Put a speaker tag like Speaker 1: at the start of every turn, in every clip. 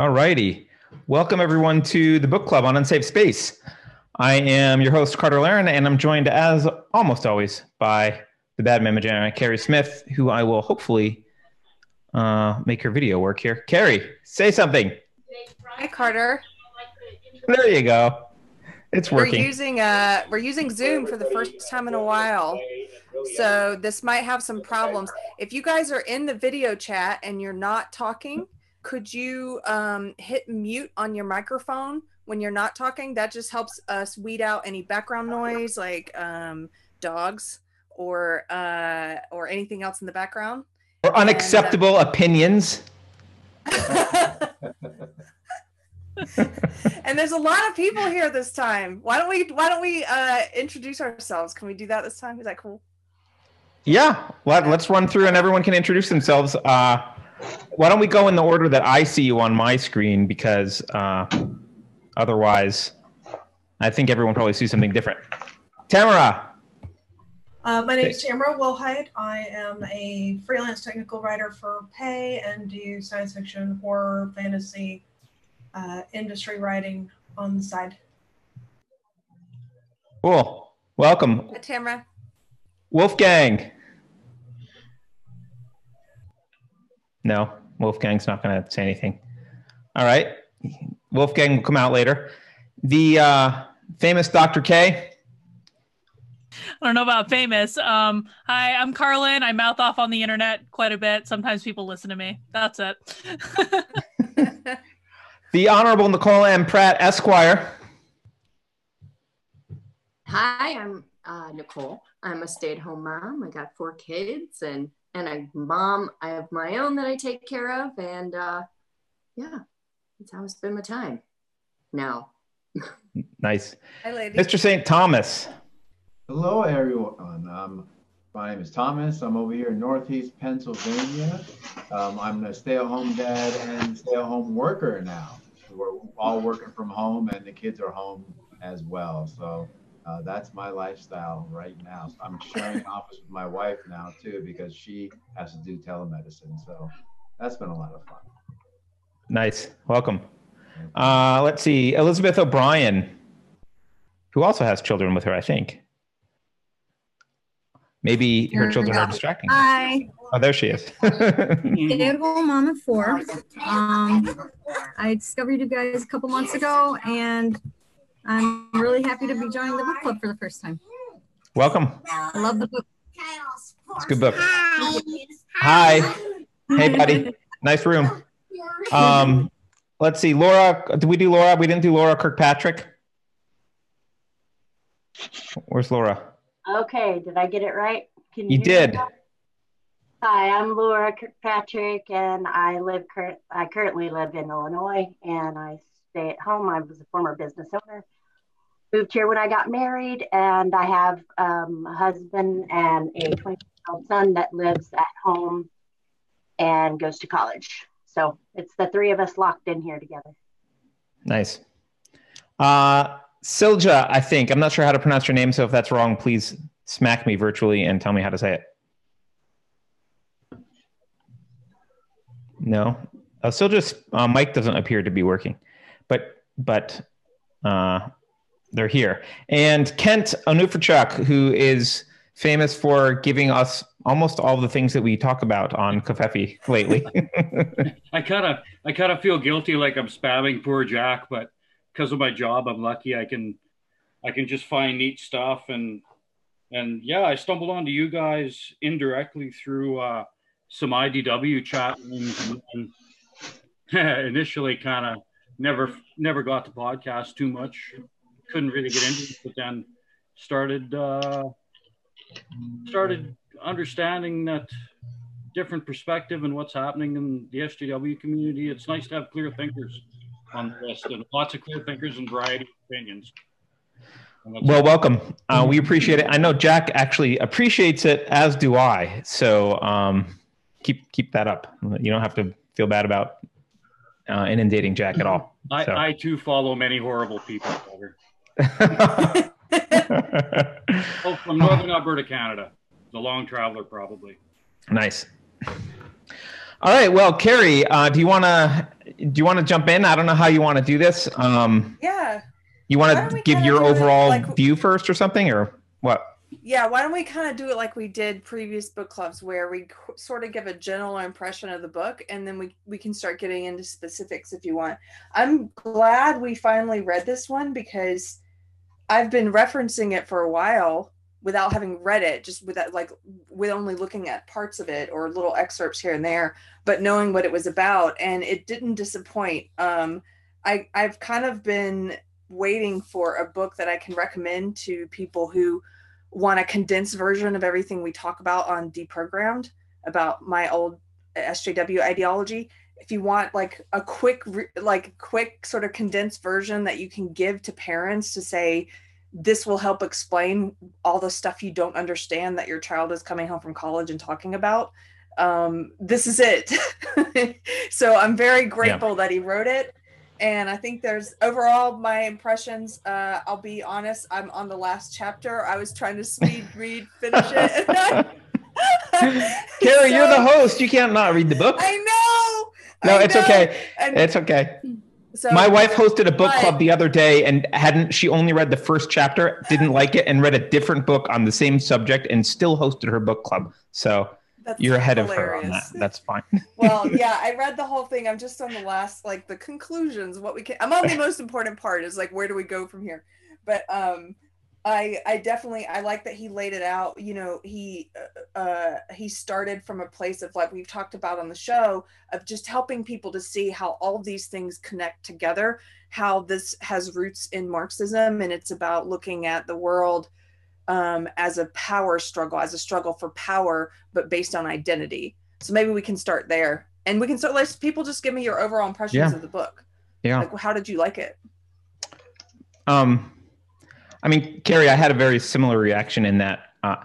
Speaker 1: All righty. Welcome everyone to the book club on Unsafe Space. I am your host, Carter Laren, and I'm joined as almost always by the bad manager, Carrie Smith, who I will hopefully uh, make her video work here. Carrie, say something.
Speaker 2: Hi, Carter.
Speaker 1: There you go. It's working.
Speaker 2: We're using uh we're using Zoom for the first time in a while. So this might have some problems. If you guys are in the video chat and you're not talking, could you um, hit mute on your microphone when you're not talking? That just helps us weed out any background noise like um, dogs or uh, or anything else in the background.
Speaker 1: Or unacceptable and, uh, opinions.
Speaker 2: and there's a lot of people here this time. Why don't we why don't we uh, introduce ourselves? Can we do that this time? Is that cool?
Speaker 1: Yeah, let, us run through and everyone can introduce themselves. Uh, why don't we go in the order that I see you on my screen? Because uh, otherwise, I think everyone probably sees something different. Tamara.
Speaker 3: Uh, my name is Tamara Wilhite. I am a freelance technical writer for Pay and do science fiction, horror, fantasy, uh, industry writing on the side.
Speaker 1: Cool. Welcome.
Speaker 2: Hi, Tamara.
Speaker 1: Wolfgang. No, Wolfgang's not going to say anything. All right. Wolfgang will come out later. The uh, famous Dr. K.
Speaker 4: I don't know about famous. Um, hi, I'm Carlin. I mouth off on the internet quite a bit. Sometimes people listen to me. That's it.
Speaker 1: the Honorable Nicole M. Pratt, Esquire.
Speaker 5: Hi, I'm uh, Nicole. I'm a stay-at-home mom. I got four kids, and and a mom. I have my own that I take care of, and uh, yeah, that's how I spend my time now.
Speaker 1: nice.
Speaker 2: Hi, lady.
Speaker 1: Mr. St. Thomas.
Speaker 6: Hello, everyone. Um, my name is Thomas. I'm over here in Northeast Pennsylvania. Um, I'm a stay-at-home dad and stay-at-home worker now. We're all working from home, and the kids are home as well. So uh, that's my lifestyle right now. So I'm sharing an office with my wife now too because she has to do telemedicine. So that's been a lot of fun.
Speaker 1: Nice. Welcome. Uh, let's see. Elizabeth O'Brien, who also has children with her, I think. Maybe her children are distracting.
Speaker 7: Hi.
Speaker 1: Oh, there she is.
Speaker 7: Stay-at-home mom of four. Um, I discovered you guys a couple months ago, and I'm really happy to be joining the book club for the first time.
Speaker 1: Welcome.
Speaker 7: I love the book.
Speaker 1: It's a good book. Hi. Hi. Hey, buddy. nice room. Um, let's see. Laura, did we do Laura? We didn't do Laura Kirkpatrick. Where's Laura?
Speaker 8: Okay. Did I get it right?
Speaker 1: Can you, you did.
Speaker 8: Hi, I'm Laura Kirkpatrick, and I live. Cur- I currently live in Illinois, and I stay at home. I was a former business owner. Moved here when I got married, and I have um, a husband and a 20 year old son that lives at home and goes to college. So it's the three of us locked in here together.
Speaker 1: Nice. Uh, Silja, I think. I'm not sure how to pronounce your name, so if that's wrong, please smack me virtually and tell me how to say it. No. Uh, Silja's uh, mic doesn't appear to be working but but uh, they're here. And Kent Onufrichuk, who is famous for giving us almost all the things that we talk about on Covfefe lately.
Speaker 9: I kind of I kind of feel guilty, like I'm spamming poor Jack, but because of my job, I'm lucky I can I can just find neat stuff and and yeah, I stumbled onto you guys indirectly through uh, some IDW chat rooms and initially kind of never never got the podcast too much. Couldn't really get into it, but then started uh, started understanding that different perspective and what's happening in the SJW community. It's nice to have clear thinkers on the list and lots of clear thinkers and variety of opinions.
Speaker 1: Well, welcome. Uh, we appreciate it. I know Jack actually appreciates it, as do I. So um, keep keep that up. You don't have to feel bad about uh, inundating Jack at all.
Speaker 9: I, so. I too follow many horrible people. oh, from northern Alberta, Canada. The long traveler, probably.
Speaker 1: Nice. All right. Well, Carrie, uh, do you want to do you want to jump in? I don't know how you want to do this. Um,
Speaker 2: Yeah.
Speaker 1: you want to give your overall
Speaker 2: like-
Speaker 1: view first, or something, or what?
Speaker 2: Yeah, why don't we kind of do it like we did previous book clubs where we qu- sort of give a general impression of the book and then we we can start getting into specifics if you want. I'm glad we finally read this one because I've been referencing it for a while without having read it, just with that like with only looking at parts of it or little excerpts here and there, but knowing what it was about and it didn't disappoint. Um I I've kind of been waiting for a book that I can recommend to people who want a condensed version of everything we talk about on deprogrammed about my old SJW ideology. If you want like a quick, like quick sort of condensed version that you can give to parents to say, this will help explain all the stuff you don't understand that your child is coming home from college and talking about. Um, this is it. so I'm very grateful that he wrote it and I think there's overall my impressions. Uh, I'll be honest, I'm on the last chapter. I was trying to speed read, finish it.
Speaker 1: Carrie, you're the host. You can't not read the book.
Speaker 2: I know.
Speaker 1: No,
Speaker 2: I
Speaker 1: it's
Speaker 2: know.
Speaker 1: okay.
Speaker 2: And
Speaker 1: It's okay.
Speaker 2: so
Speaker 1: My wife hosted a book
Speaker 2: but-
Speaker 1: club the other day and hadn't she only read the first chapter, didn't like it, and read a different book on the same subject and still hosted her book club. So
Speaker 2: That's
Speaker 1: you're ahead of her on that. That's fine.
Speaker 2: well, yeah, I read the whole thing. I'm just on the last, like the conclusions. What we can. I'm on the most important part. Is like where do we go from here? But um, I I definitely I like that he laid it out. You know, he uh, uh he started from a place of like we've talked about on the show of just helping people to see how all these things connect together. How this has roots in Marxism, and it's about looking at the world um, as a power struggle, as a struggle for power, but based on identity. So maybe we can start there, and we can start. Let people just give me your overall impressions
Speaker 1: Yeah.
Speaker 2: of the book.
Speaker 1: Yeah.
Speaker 2: Like, how did you like it?
Speaker 1: Um, I mean, Carrie, I had a very similar reaction in that uh,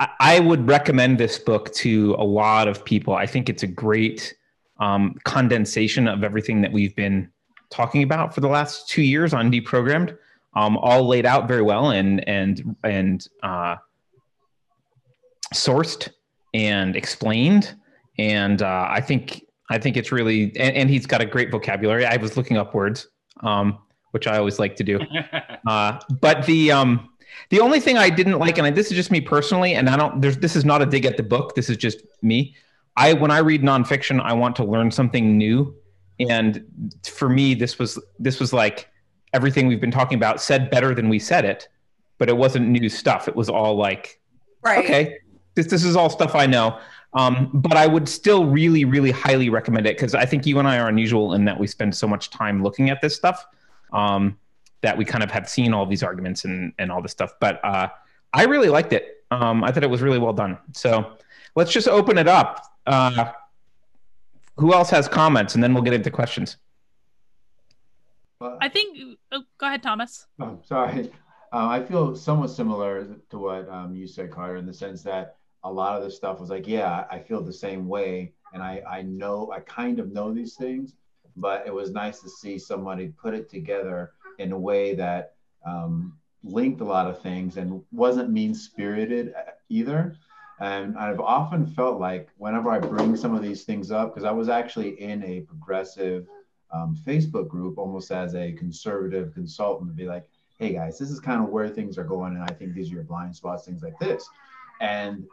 Speaker 1: I, I would recommend this book to a lot of people. I think it's a great um, condensation of everything that we've been talking about for the last two years on Deprogrammed, um, all laid out very well and and and uh, sourced and explained. And uh, I think I think it's really and, and he's got a great vocabulary. I was looking up words, um, which I always like to do. Uh, but the um, the only thing I didn't like, and I, this is just me personally, and I don't. There's this is not a dig at the book. This is just me. I when I read nonfiction, I want to learn something new, and for me, this was this was like everything we've been talking about said better than we said it, but it wasn't new stuff. It was all like
Speaker 2: Right.
Speaker 1: okay, this this is all stuff I know. Um, but I would still really, really highly recommend it because I think you and I are unusual in that we spend so much time looking at this stuff um, that we kind of have seen all these arguments and, and all this stuff. But uh, I really liked it. Um, I thought it was really well done. So let's just open it up. Uh, who else has comments? And then we'll get into questions.
Speaker 4: I think. Oh, go ahead, Thomas.
Speaker 6: Oh, sorry. Uh, I feel somewhat similar to what um, you said, Carter, in the sense that a lot of this stuff was like, yeah, I feel the same way, and I I know I kind of know these things, but it was nice to see somebody put it together in a way that um, linked a lot of things and wasn't mean spirited either. And I've often felt like whenever I bring some of these things up, because I was actually in a progressive um, Facebook group almost as a conservative consultant to be like, hey guys, this is kind of where things are going, and I think these are your blind spots, things like this. And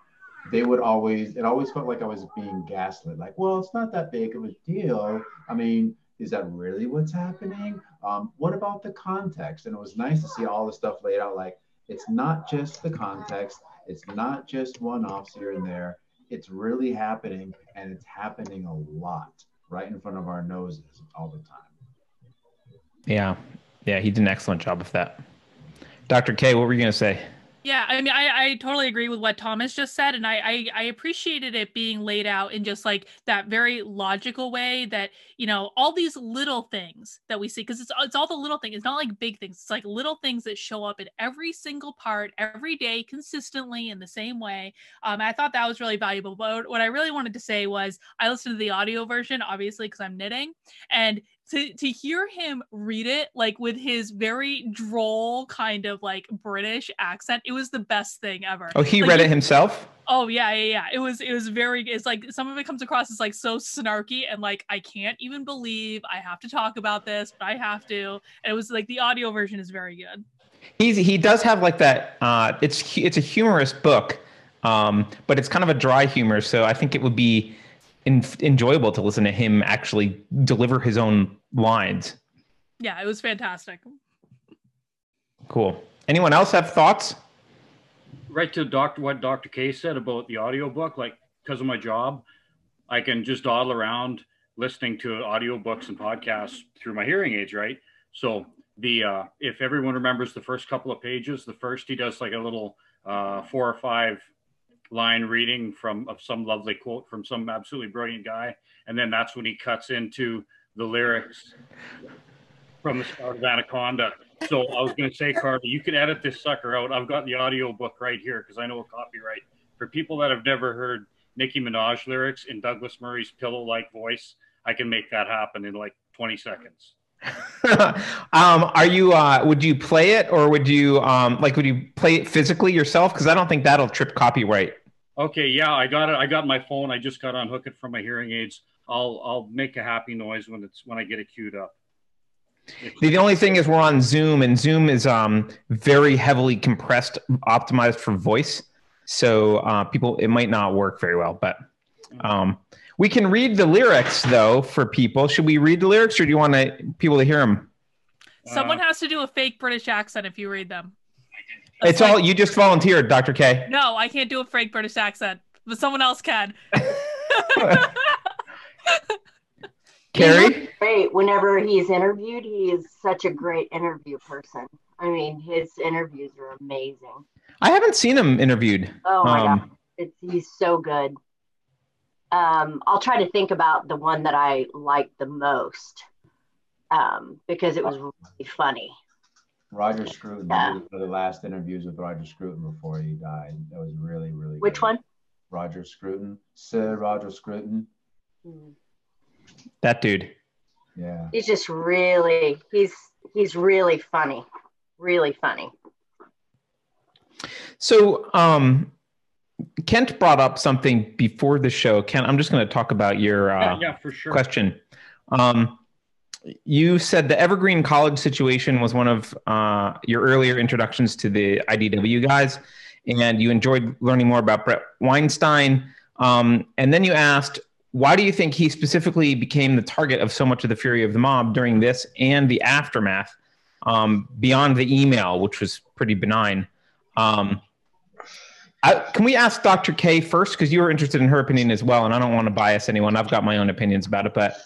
Speaker 6: they would always, it always felt like I was being gaslit, like, well, it's not that big of a deal. I mean, is that really what's happening? Um, what about the context? And it was nice to see all the stuff laid out. Like, it's not just the context, it's not just one offs here and there. It's really happening, and it's happening a lot right in front of our noses all the time.
Speaker 1: Yeah. Yeah. He did an excellent job of that. Dr. K, what were you going to say?
Speaker 4: Yeah, I mean, I, I totally agree with what Thomas just said, and I, I I appreciated it being laid out in just like that very logical way that you know all these little things that we see because it's it's all the little things. It's not like big things. It's like little things that show up in every single part every day consistently in the same way. Um, I thought that was really valuable. But what I really wanted to say was I listened to the audio version, obviously because I'm knitting, and to to hear him read it like with his very droll kind of like British accent, it was the best thing ever.
Speaker 1: Oh, he
Speaker 4: Like,
Speaker 1: read it himself.
Speaker 4: Oh yeah, yeah, yeah. It was it was very it's like some of it comes across as like so snarky and like I can't even believe I have to talk about this, but I have to. And it was like the audio version is very good.
Speaker 1: He's he does have like that. Uh, it's it's a humorous book, um, but it's kind of a dry humor. So I think it would be in, enjoyable to listen to him actually deliver his own lines.
Speaker 4: Yeah, it was fantastic.
Speaker 1: Cool. Anyone else have thoughts?
Speaker 9: right to doctor what Dr. K said about the audiobook, like because of my job, I can just dawdle around listening to audiobooks and podcasts through my hearing aids, right? So the uh, if everyone remembers the first couple of pages, the first he does like a little uh, four or five line reading from of some lovely quote from some absolutely brilliant guy, and then that's when he cuts into the lyrics from the start of Anaconda. So I was going to say, Carter, you can edit this sucker out. I've got the audio book right here because I know a copyright. For people that have never heard Nicki Minaj lyrics in Douglas Murray's pillow-like voice, I can make that happen in like 20 seconds.
Speaker 1: um, are you? Uh, would you play it, or would you um, like? Would you play it physically yourself? Because I don't think that'll trip copyright.
Speaker 9: Okay, yeah, I got it. I got my phone. I just got to unhook it from my hearing aids. I'll I'll make a happy noise when it's when I get it queued up.
Speaker 1: The only thing is we're on Zoom, and Zoom is um, very heavily compressed, optimized for voice. So uh, people, it might not work very well, but um, we can read the lyrics though for people. Should we read the lyrics, or do you want to, people to hear them?
Speaker 4: Someone has to do a fake British accent if you read them.
Speaker 1: It's all you just volunteered, Dr. K.
Speaker 4: No, I can't do a fake British accent, but someone else can.
Speaker 1: Carrie?
Speaker 8: Great. Whenever he's interviewed, he is such a great interview person. I mean, his interviews are amazing.
Speaker 1: I haven't seen him interviewed.
Speaker 8: Oh my
Speaker 1: Um,
Speaker 8: god, it's he's so good. Um, I'll try to think about the one that I liked the most um, because it was really funny.
Speaker 6: Roger Scruton.
Speaker 8: Yeah.
Speaker 6: One of the last interviews with Roger Scruton before he died. That was really, really
Speaker 8: Which
Speaker 6: good.
Speaker 8: one?
Speaker 6: Roger Scruton. Sir Roger Scruton.
Speaker 1: That dude.
Speaker 6: Yeah.
Speaker 8: He's just really he's he's really funny, really funny.
Speaker 1: So, um, Kent brought up something before the show. Kent, I'm just going to talk about your uh,
Speaker 9: Yeah, yeah, for sure.
Speaker 1: question. Um, you said the Evergreen College situation was one of uh, your earlier introductions to the IDW guys, and you enjoyed learning more about Brett Weinstein. Um, and then you asked, why do you think he specifically became the target of so much of the fury of the mob during this and the aftermath, um, beyond the email, which was pretty benign? Um, I, can we ask Dr. K first? Because you were interested in her opinion as well, and I don't want to bias anyone. I've got my own opinions about it, but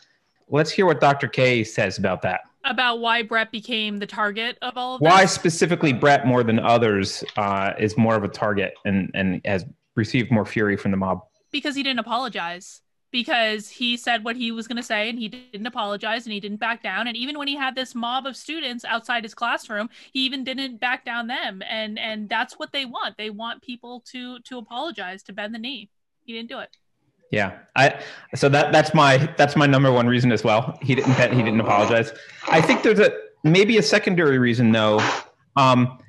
Speaker 1: let's hear what Dr. K says about that.
Speaker 4: About why Brett became the target of all of this.
Speaker 1: Why specifically Brett more than others uh, is more of a target and, and has received more fury from the mob?
Speaker 4: because he didn't apologize because he said what he was going to say and he didn't apologize and he didn't back down. And even when he had this mob of students outside his classroom he even didn't back down them. And and that's what they want. They want people to to apologize to bend the knee. He didn't do it.
Speaker 1: Yeah, I so that that's my that's my number one reason as well. He didn't he didn't apologize. I think there's a maybe a secondary reason though. Um,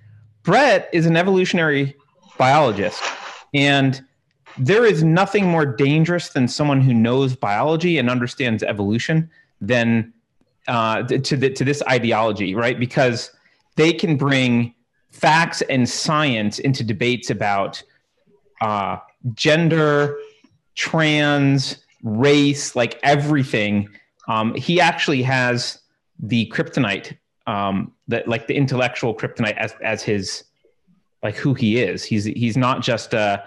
Speaker 1: Brett is an evolutionary biologist, and there is nothing more dangerous than someone who knows biology and understands evolution than uh, to the, to this ideology, right? Because they can bring facts and science into debates about uh, gender, trans, race, like everything. Um, he actually has the kryptonite, um, that like the intellectual kryptonite as as his like who he is. He's he's not just a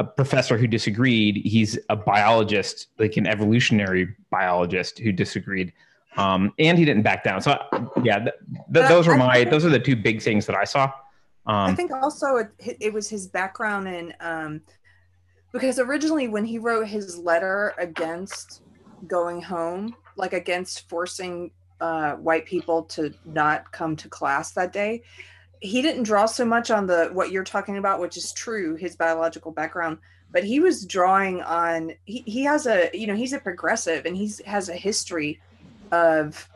Speaker 1: a professor who disagreed. He's a biologist, like an evolutionary biologist who disagreed. Um, and he didn't back down. So yeah, th- th- those were my those are the two big things that I saw.
Speaker 2: I
Speaker 1: Um,
Speaker 2: think also it, it was his background in um, because originally when he wrote his letter against going home, like against forcing uh, white people to not come to class that day, he didn't draw so much on the what you're talking about, which is true, his biological background, but he was drawing on he, he has a you know he's a progressive and he's has a history of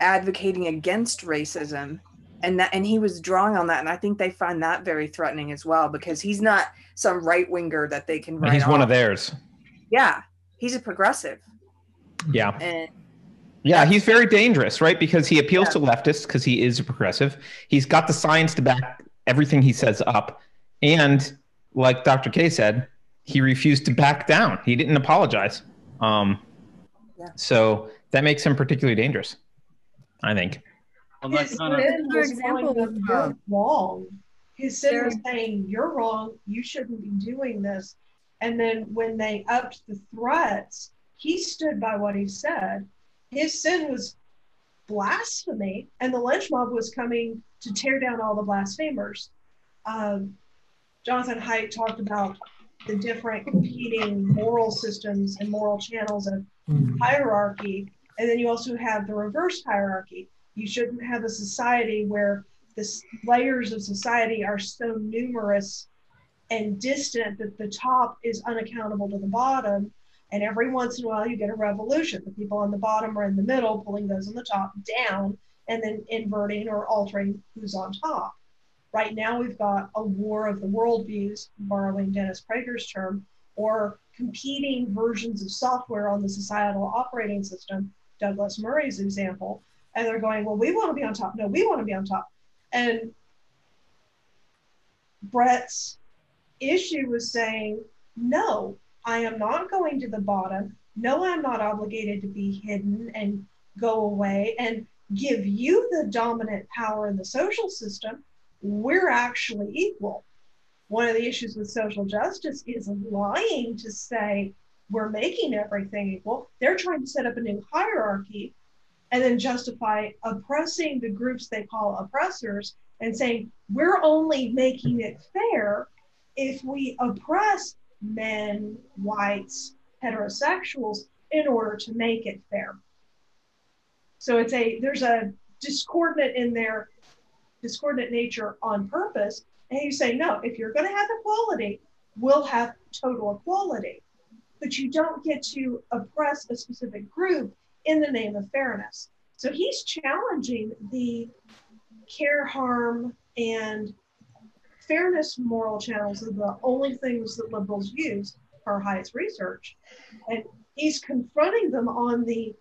Speaker 2: advocating against racism and that and he was drawing on that and i think they find that very threatening as well because he's not some right winger that they can
Speaker 1: he's one of theirs.
Speaker 2: yeah he's a progressive
Speaker 1: Yeah.
Speaker 2: and
Speaker 1: Yeah, he's very dangerous, right? Because he appeals to leftists because he is a progressive. He's got the science to back everything he says up. And like Dr. K said, he refused to back down. He didn't apologize. Um,
Speaker 2: Yeah.
Speaker 1: So that makes him particularly dangerous, I think.
Speaker 9: Well, that
Speaker 3: His
Speaker 9: kinda-
Speaker 3: sin was
Speaker 7: example,
Speaker 3: telling them you're wrong. His sin was saying you're wrong. You shouldn't be doing this. And then when they upped the threats, he stood by what he said. His sin was blasphemy, and the lynch mob was coming to tear down all the blasphemers. Um, Jonathan Haidt talked about the different competing moral systems and moral channels of hierarchy. And then you also have the reverse hierarchy. You shouldn't have a society where the layers of society are so numerous and distant that the top is unaccountable to the bottom. And every once in a while, you get a revolution. The people on the bottom are in the middle, pulling those on the top down, and then inverting or altering who's on top. Right now, we've got a war of the worldviews, borrowing Dennis Prager's term, or competing versions of software on the societal operating system, Douglas Murray's example. And they're going, well, we want to be on top. No, we want to be on top. And Brett's issue was saying, no, I am not going to the bottom. No, I'm not obligated to be hidden and go away and give you the dominant power in the social system. We're actually equal. One of the issues with social justice is lying to say we're making everything equal. They're trying to set up a new hierarchy and then justify oppressing the groups they call oppressors and saying we're only making it fair if we oppress men, whites, heterosexuals in order to make it fair. So it's a there's a discordant in there, discordant nature on purpose. And you say, no, if you're going to have equality, we'll have total equality. But you don't get to oppress a specific group in the name of fairness. So he's challenging the care, harm, and fairness moral channels are the only things that liberals use for Haidt's research. And he's confronting them on the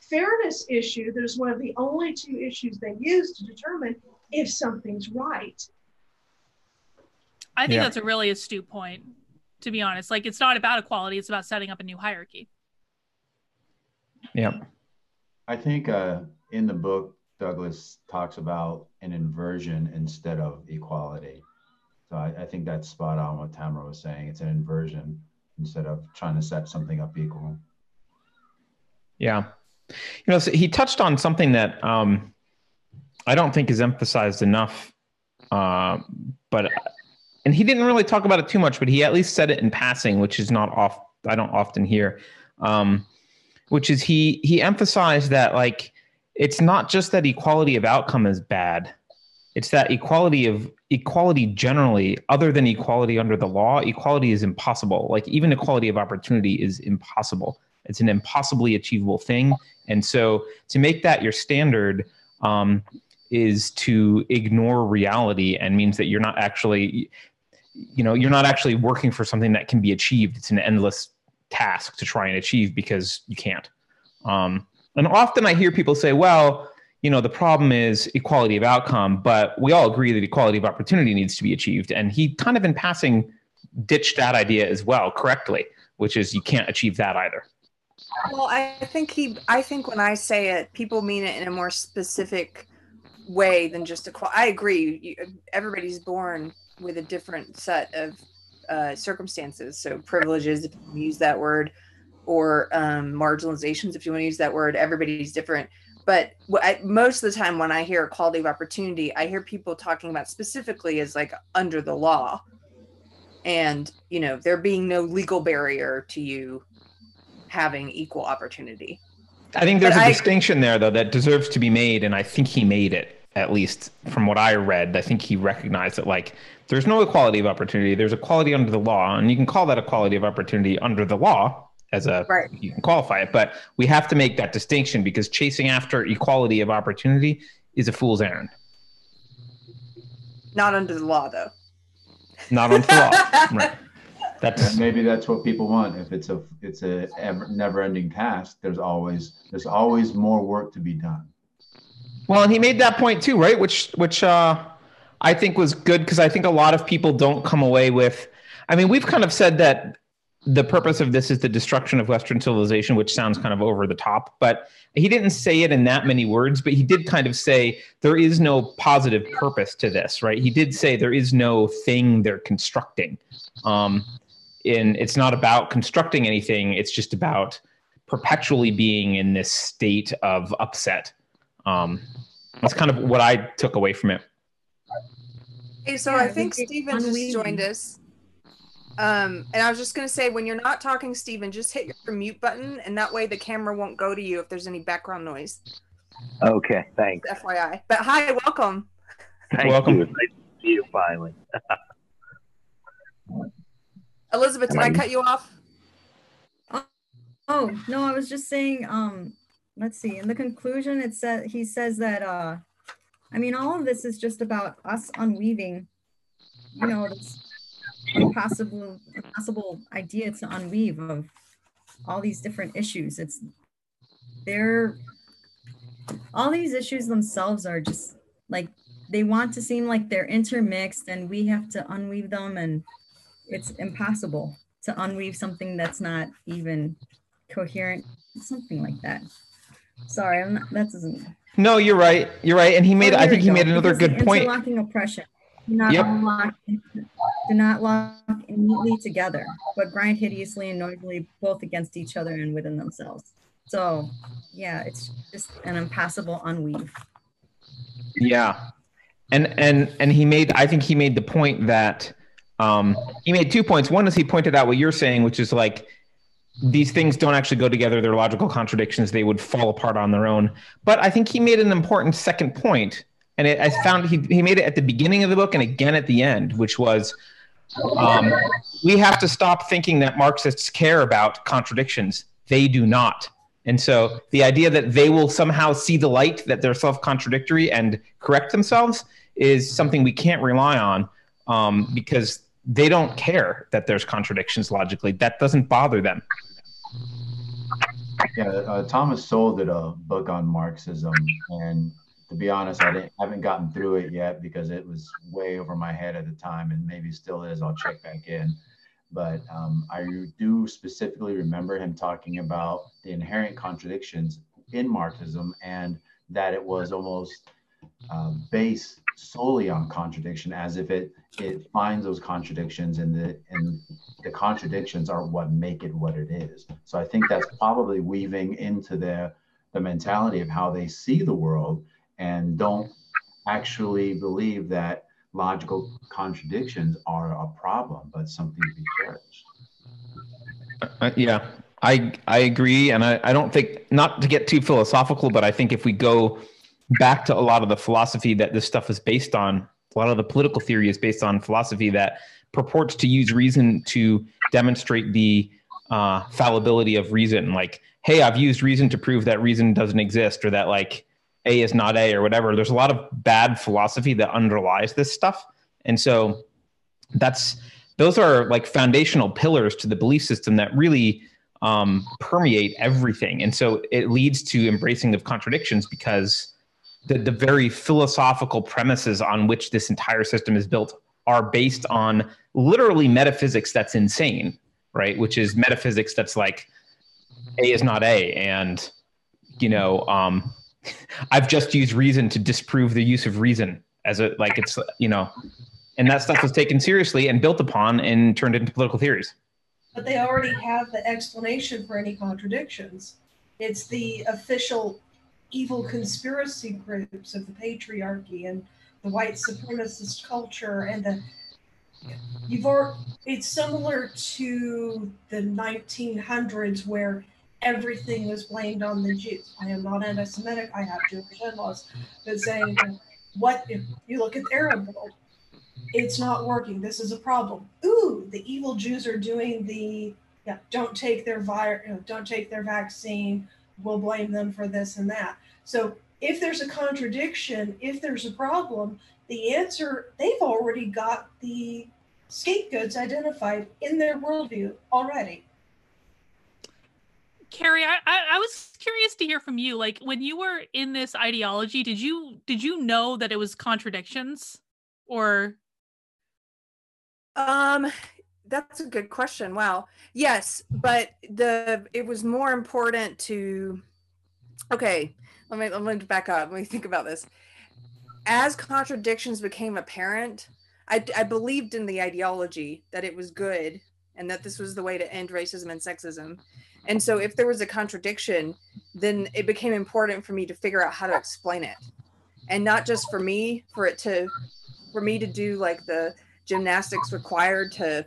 Speaker 3: fairness issue that is one of the only two issues they use to determine if something's right.
Speaker 4: I think
Speaker 1: Yeah.
Speaker 4: that's a really astute point, to be honest. Like, it's not about equality, it's about setting up a new hierarchy.
Speaker 1: Yeah.
Speaker 6: I think uh, in the book, Douglas talks about an inversion instead of equality. So I, I think that's spot on what Tamara was saying. It's an inversion instead of trying to set something up equal.
Speaker 1: Yeah. You know, so he touched on something that um, I don't think is emphasized enough. Uh, but, and he didn't really talk about it too much, but he at least said it in passing, which is not off, I don't often hear. Um, which is he he emphasized that like it's not just that equality of outcome is bad it's that equality of equality generally other than equality under the law equality is impossible. Like even equality of opportunity is impossible. It's an impossibly achievable thing. And so to make that your standard um, is to ignore reality and means that you're not actually you know you're not actually working for something that can be achieved. It's an endless task to try and achieve because you can't. Um, and often I hear people say, well, you know, the problem is equality of outcome, but we all agree that equality of opportunity needs to be achieved. And he kind of in passing ditched that idea as well correctly, which is you can't achieve that either.
Speaker 2: Well, I think he. I think when I say it, people mean it in a more specific way than just a. qual- I agree. You, everybody's born with a different set of uh, circumstances. So privileges, if you use that word, or um, marginalizations, if you want to use that word. Everybody's different. But I, most of the time, when I hear equality of opportunity, I hear people talking about specifically as like under the law, and you know there being no legal barrier to you having equal opportunity.
Speaker 1: I think there's
Speaker 2: But
Speaker 1: a
Speaker 2: I-
Speaker 1: distinction there, though, that deserves to be made, and I think he made it. At least from what I read, I think he recognized that like there's no equality of opportunity. There's equality under the law, and you can call that equality of opportunity under the law, as a
Speaker 2: Right.
Speaker 1: you can qualify it, but we have to make that distinction because chasing after equality of opportunity is a fool's errand.
Speaker 2: Not under the law, though.
Speaker 1: Not on the law. Right. That's
Speaker 6: maybe that's what people want. If it's a it's a ever, never-ending task, there's always there's always more work to be done.
Speaker 1: Well, and he made that point too, right? Which which uh, I think was good because I think a lot of people don't come away with. I mean, we've kind of said that the purpose of this is the destruction of Western civilization, which sounds kind of over the top, but he didn't say it in that many words. But he did kind of say there is no positive purpose to this, right? He did say there is no thing they're constructing. Um, in it's not about constructing anything; it's just about perpetually being in this state of upset. Um, that's kind of what I took away from it.
Speaker 2: Hey, so
Speaker 7: Yeah,
Speaker 2: I think Steven just joined us. Um, and I was just gonna say, when you're not talking, Steven, just hit your mute button, and that way the camera won't go to you if there's any background noise.
Speaker 10: Okay, thanks.
Speaker 2: FYI. But hi, welcome.
Speaker 10: Thank
Speaker 1: Welcome.
Speaker 10: you. Nice to see you finally.
Speaker 2: Elizabeth, did I cut you off?
Speaker 7: Oh, no, I was just saying, um, let's see, in the conclusion, it said, he says that, uh, I mean, all of this is just about us unweaving, you know, this impossible, impossible idea to unweave of all these different issues. It's, they're, all these issues themselves are just like, they want to seem like they're intermixed and we have to unweave them and it's impossible to unweave something that's not even coherent, something like that. Sorry, I'm not, that doesn't.
Speaker 1: No, you're right. You're right. And he made.
Speaker 7: Oh,
Speaker 1: I think he
Speaker 7: go.
Speaker 1: made another
Speaker 7: Because
Speaker 1: good point.
Speaker 7: Interlocking oppression. Do not
Speaker 1: Yep.
Speaker 7: lock, do not lock neatly together, but grind hideously and noisily both against each other and within themselves. So, yeah, it's just an impossible unweave.
Speaker 1: Yeah, and and and he made. I think he made the point that um, he made two points. One is he pointed out what you're saying, which is like these things don't actually go together. They're logical contradictions. They would fall apart on their own. But I think he made an important second point, and it, I found he he made it at the beginning of the book and again at the end, which was. Um, we have to stop thinking that Marxists care about contradictions. They do not. And so the idea that they will somehow see the light, that they're self contradictory and correct themselves, is something we can't rely on um, because they don't care that there's contradictions logically. That doesn't bother them.
Speaker 6: Yeah, uh, Thomas Sowell did a book on Marxism, and to be honest, I haven't gotten through it yet because it was way over my head at the time, and maybe still is. I'll check back in. But um, I do specifically remember him talking about the inherent contradictions in Marxism and that it was almost um, based solely on contradiction, as if it it finds those contradictions and the and the contradictions are what make it what it is. So I think that's probably weaving into the the mentality of how they see the world and don't actually believe that logical contradictions are a problem, but something to be cherished.
Speaker 1: Uh, yeah, I I agree, and I, I don't think not to get too philosophical, but I think if we go back to a lot of the philosophy that this stuff is based on, a lot of the political theory is based on philosophy that purports to use reason to demonstrate the uh, fallibility of reason. Like, hey, I've used reason to prove that reason doesn't exist, or that like A is not A, or whatever. There's a lot of bad philosophy that underlies this stuff, and so that's those are like foundational pillars to the belief system that really um, permeate everything. And so it leads to embracing of contradictions because the, the very philosophical premises on which this entire system is built are based on literally metaphysics that's insane, right? Which is metaphysics that's like A is not A. And, you know, um, I've just used reason to disprove the use of reason as a, like it's, you know, and that stuff was taken seriously and built upon and turned into political theories.
Speaker 3: But they already have the explanation for any contradictions. It's the official evil conspiracy groups of the patriarchy and the white supremacist culture and the you've already, it's similar to the 1900s where everything was blamed on the Jews. I am not anti-Semitic. I have Jewish in-laws, but saying what if you look at the Arab world, it's not working. This is a problem. Ooh, the evil Jews are doing the yeah, don't take their vi- don't take their vaccine. We'll blame them for this and that. So if there's a contradiction, if there's a problem, the answer they've already got the scapegoats identified in their worldview already.
Speaker 4: Carrie, I, I, was curious to hear from you. Like when you were in this ideology, did you did you know that it was contradictions, or
Speaker 2: Um, that's a good question. Wow. Yes, but the it was more important to. Okay, let me let me back up. Let me think about this. As contradictions became apparent, I I believed in the ideology that it was good and that this was the way to end racism and sexism. And so, if there was a contradiction, then it became important for me to figure out how to explain it, and not just for me, for it to, for me to do like the gymnastics required to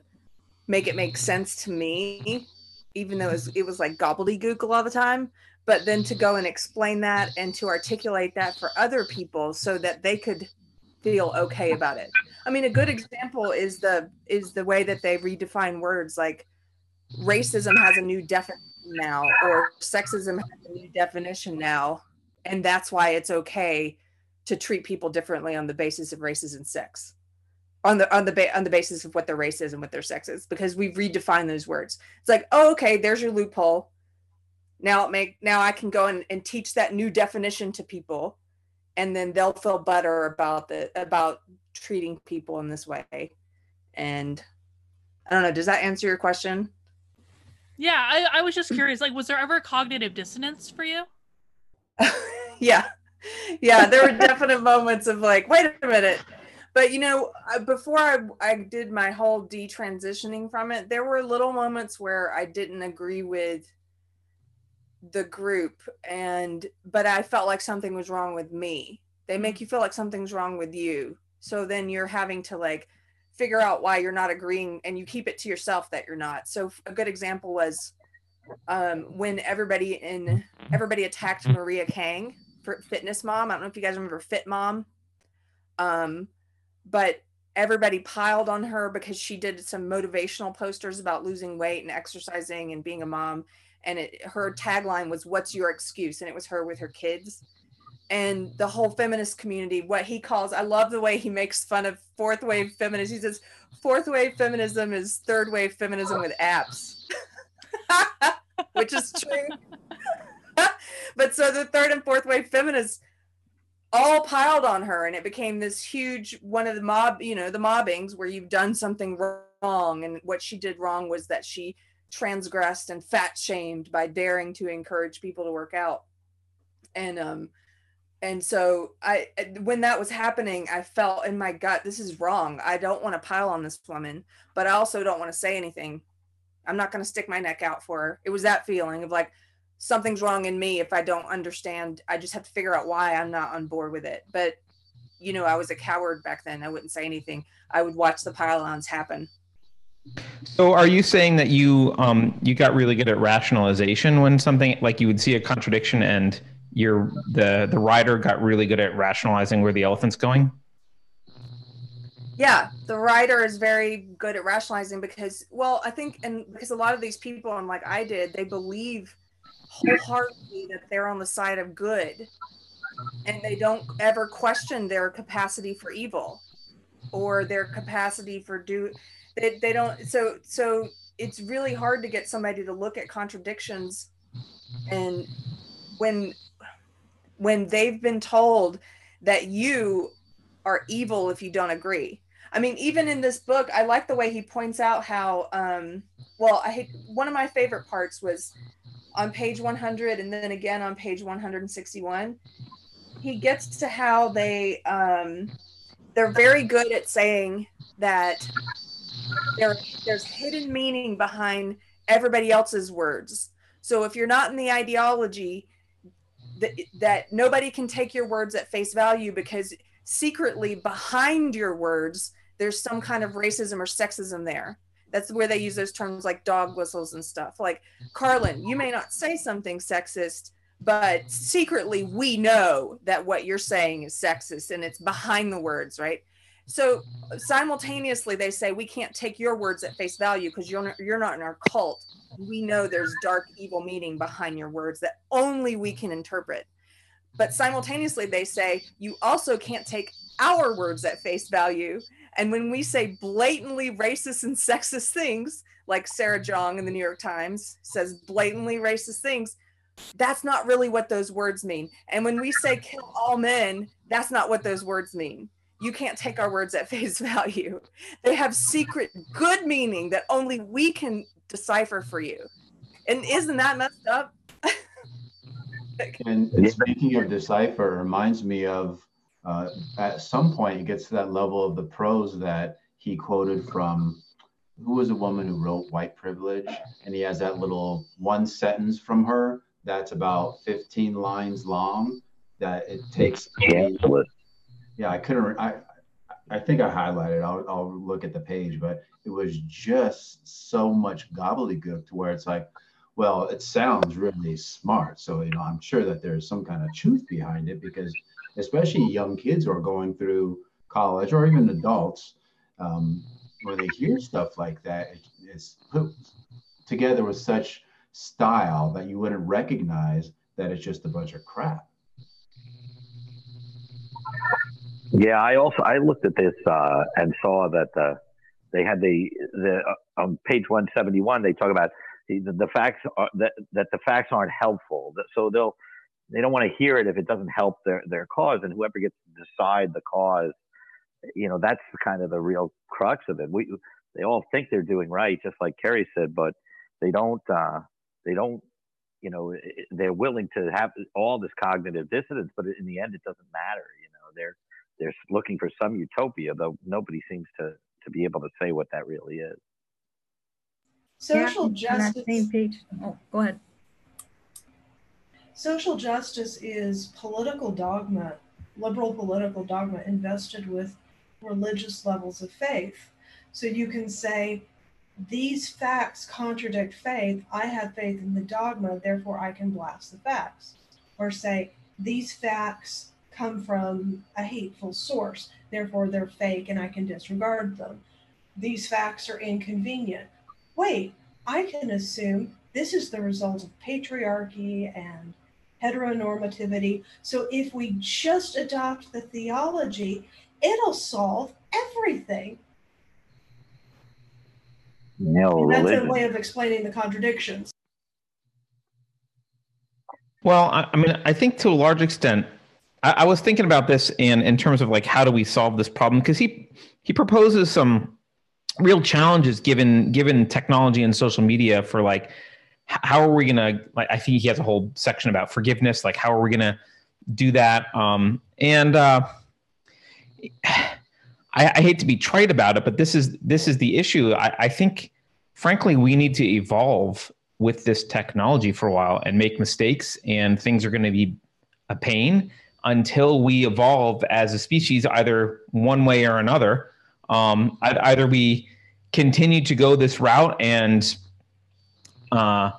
Speaker 2: make it make sense to me, even though it was, it was like gobbledygook a lot of the time. But then to go and explain that and to articulate that for other people so that they could feel okay about it. I mean, a good example is the is the way that they redefine words like racism has a new definition now or sexism has a new definition now and that's why it's okay to treat people differently on the basis of races and sex. On the on the ba- on the basis of what their race is and what their sex is because we've redefined those words. It's like oh okay there's your loophole. Now it make now i can go and, and teach that new definition to people and then they'll feel better about the about treating people in this way. And i don't know does that answer your question
Speaker 4: yeah, I, I was just curious. Like, was there ever cognitive dissonance for you?
Speaker 2: yeah yeah there were definite moments of like wait a minute but you know before I, I did my whole detransitioning from it there were little moments where i didn't agree with the group and but i felt like something was wrong with me they make mm-hmm. you feel like something's wrong with you so then you're having to like figure out why you're not agreeing and you keep it to yourself that you're not so a good example was um, when everybody in everybody attacked Maria Kang for Fitness Mom. I don't know if you guys remember Fit Mom, um, but everybody piled on her because she did some motivational posters about losing weight and exercising and being a mom. And it, her tagline was "What's your excuse?" and it was her with her kids. And the whole feminist community, what he calls, I love the way he makes fun of fourth wave feminism. He says fourth wave feminism is third wave feminism with apps. which is true. but so the third and fourth wave feminists all piled on her, and it became this huge one of the mob, you know, the mobbings where you've done something wrong. And what she did wrong was that she transgressed and fat shamed by daring to encourage people to work out. And, um, and so I, when that was happening, I felt in my gut, this is wrong. I don't want to pile on this woman, but I also don't want to say anything I'm not going to stick my neck out for her. It was that feeling of like something's wrong in me if I don't understand. I just have to figure out why I'm not on board with it. But you know, I was a coward back then. I wouldn't say anything. I would watch the pile-ons happen.
Speaker 1: So, are you saying that you um, you got really good at rationalization when something like you would see a contradiction and your the the rider got really good at rationalizing where the elephant's going?
Speaker 2: yeah the rider is very good at rationalizing because well i think and because a lot of these people and like i did they believe wholeheartedly that they're on the side of good and they don't ever question their capacity for evil or their capacity for do they, they don't so so it's really hard to get somebody to look at contradictions and when when they've been told that you are evil if you don't agree I mean, even in this book, I like the way he points out how, um, well, I hate, one of my favorite parts was on page 100 and then again on page 161. He gets to how they, um, they're very good at saying that there, there's hidden meaning behind everybody else's words. So if you're not in the ideology, that, that nobody can take your words at face value because secretly behind your words there's some kind of racism or sexism there. That's where they use those terms like dog whistles and stuff. Like carlin you may not say something sexist but secretly we know that what you're saying is sexist and it's behind the words right So simultaneously, they say we can't take your words at face value because you're not, you're not in our cult. We know there's dark, evil meaning behind your words that only we can interpret. But simultaneously, they say you also can't take our words at face value. And when we say blatantly racist and sexist things, like Sarah Jeong in the New York Times says blatantly racist things, that's not really what those words mean. And when we say kill all men, that's not what those words mean. You can't take our words at face value. They have secret good meaning that only we can decipher for you. And isn't that messed up?
Speaker 6: and, and speaking of decipher, it reminds me of uh, at some point it gets to that level of the prose that he quoted from who was a woman who wrote White Privilege, and he has that little one sentence from her that's about 15 lines long that it takes. Yeah, I couldn't. I I think I highlighted. I'll I'll look at the page, but it was just so much gobbledygook to where it's like, well, it sounds really smart. So you know, I'm sure that there's some kind of truth behind it because, especially young kids who are going through college or even adults, um, when they hear stuff like that, it's put together with such style that you wouldn't recognize that it's just a bunch of crap.
Speaker 10: Yeah, I also I looked at this uh, and saw that uh, they had the the uh, on page 171 they talk about the, the facts are, that that the facts aren't helpful. So they'll they don't want to hear it if it doesn't help their their cause, and whoever gets to decide the cause, you know, that's kind of the real crux of it. We they all think they're doing right, just like Kerry said, but they don't. Uh, they don't. You know, they're willing to have all this cognitive dissonance, but in the end, it doesn't matter. You know, they're they're looking for some utopia, though nobody seems to to be able to say what that really is.
Speaker 3: Social yeah, justice.
Speaker 7: same page. Oh, go ahead.
Speaker 3: Social justice is political dogma, liberal political dogma invested with religious levels of faith. So you can say, these facts contradict faith. I have faith in the dogma, therefore I can blast the facts. Or say, these facts come from a hateful source, therefore they're fake and I can disregard them. These facts are inconvenient. Wait, I can assume this is the result of patriarchy and heteronormativity. So if we just adopt the theology, it'll solve everything.
Speaker 10: No,
Speaker 3: and that's a way of explaining the contradictions.
Speaker 1: Well, I, I mean, I think to a large extent, I, I, was thinking about this in in terms of like how do we solve this problem? Because he he proposes some real challenges given given technology and social media for like how are we gonna like I think he has a whole section about forgiveness like how are we gonna do that? Um, and uh, I, I, hate to be trite about it but this is this is the issue. I, I think frankly we need to evolve with this technology for a while and make mistakes and things are going to be a pain until we evolve as a species, either one way or another. Um, either we continue to go this route and uh,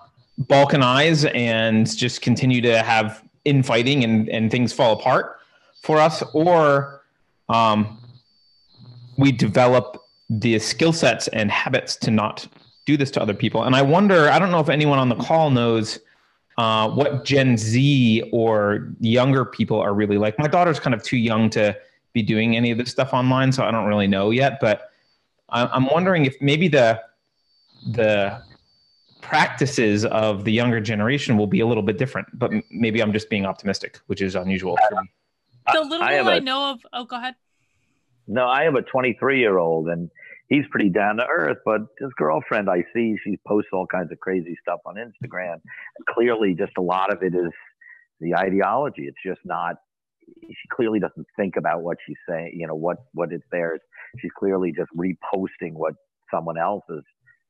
Speaker 1: balkanize and just continue to have infighting and, and things fall apart for us, or um, we develop the skill sets and habits to not do this to other people. And I wonder, I don't know if anyone on the call knows uh, what Gen Z or younger people are really like. My daughter's kind of too young to be doing any of this stuff online, so I don't really know yet. But I'm wondering if maybe the the practices of the younger generation will be a little bit different. But maybe I'm just being optimistic, which is unusual.
Speaker 4: The little I, I, I know of. Oh, go ahead.
Speaker 10: No, I have a 23 year old, and he's pretty down to earth. But his girlfriend, I see, she posts all kinds of crazy stuff on Instagram. And clearly, just a lot of it is the ideology. It's just not. She clearly doesn't think about what she's saying. You know what what is there. She's clearly just reposting what someone else has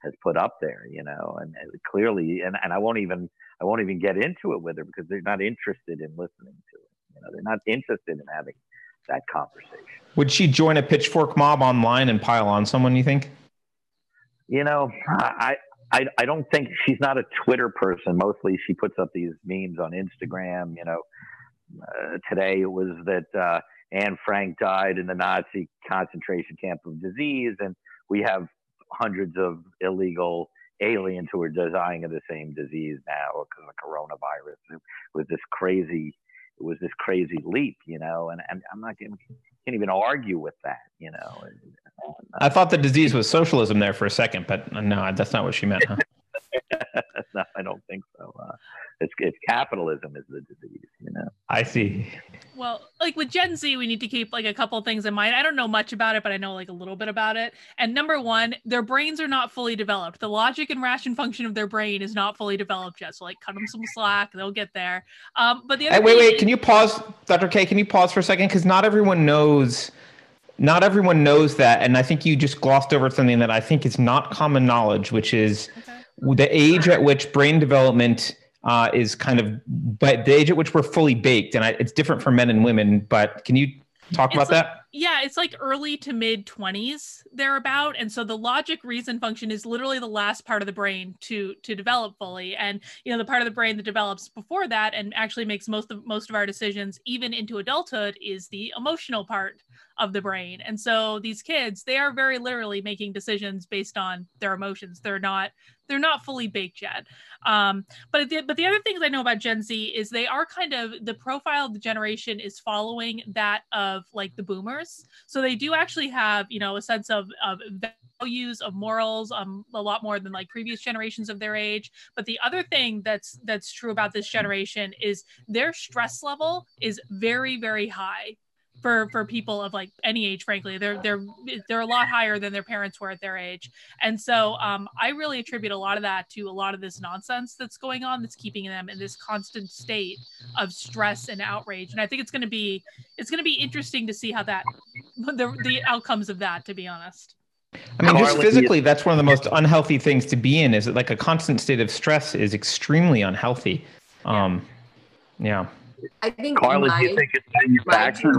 Speaker 10: has put up there. You know, and, and clearly, and and I won't even I won't even get into it with her because they're not interested in listening to it. You know, they're not interested in having that conversation.
Speaker 1: Would she join a pitchfork mob online and pile on someone? You think?
Speaker 10: You know, I I, I don't think she's not a Twitter person. Mostly, she puts up these memes on Instagram. You know, uh, today it was that uh, Anne Frank died in the Nazi concentration camp of disease, and we have hundreds of illegal aliens who are dying of the same disease now because of coronavirus. It was this crazy, it was this crazy leap, you know, and, and I'm not going can't even argue with that, you know.
Speaker 1: Uh, I thought the disease was socialism there for a second, but no, that's not what she meant. Huh?
Speaker 10: no, I don't think so. Uh, it's, it's capitalism is the disease, you know.
Speaker 1: I see.
Speaker 4: Well, like with Gen Z, we need to keep like a couple things in mind. I don't know much about it, but I know like a little bit about it. And number one, their brains are not fully developed. The logic and ration function of their brain is not fully developed yet. So like, cut them some slack; they'll get there. Um, but the other
Speaker 1: hey, wait, wait, can you pause, Dr. K? Can you pause for a second? Because not everyone knows not everyone knows that and i think you just glossed over something that i think is not common knowledge which is okay. The age at which brain development uh, is kind of but the age at which we're fully baked and I, it's different for men and women but can you talk
Speaker 4: it's
Speaker 1: about
Speaker 4: like,
Speaker 1: that?
Speaker 4: yeah it's like early to mid 20s thereabout and so the logic reason function is literally the last part of the brain to to develop fully and you know the part of the brain that develops before that and actually makes most of most of our decisions even into adulthood is the emotional part of the brain and so these kids they are very literally making decisions based on their emotions. They're not they're not fully baked yet. Um, but the, but the other things I know about Gen Z is they are kind of the profile of the generation is following that of like the boomers. So they do actually have you know a sense of of values of morals um a lot more than like previous generations of their age but the other thing that's that's true about this generation is their stress level is very very high for for people of like any age frankly they're they're they're a lot higher than their parents were at their age and so um, i really attribute a lot of that to a lot of this nonsense that's going on that's keeping them in this constant state of stress and outrage and i think it's going to be it's going to be interesting to see how that the, the outcomes of that to be honest
Speaker 1: I mean, just physically, that's one of the most unhealthy things to be in. Is that like a constant state of stress is extremely unhealthy. Um, yeah.
Speaker 5: I think
Speaker 10: Carla,
Speaker 5: my,
Speaker 10: do you think it's manufactured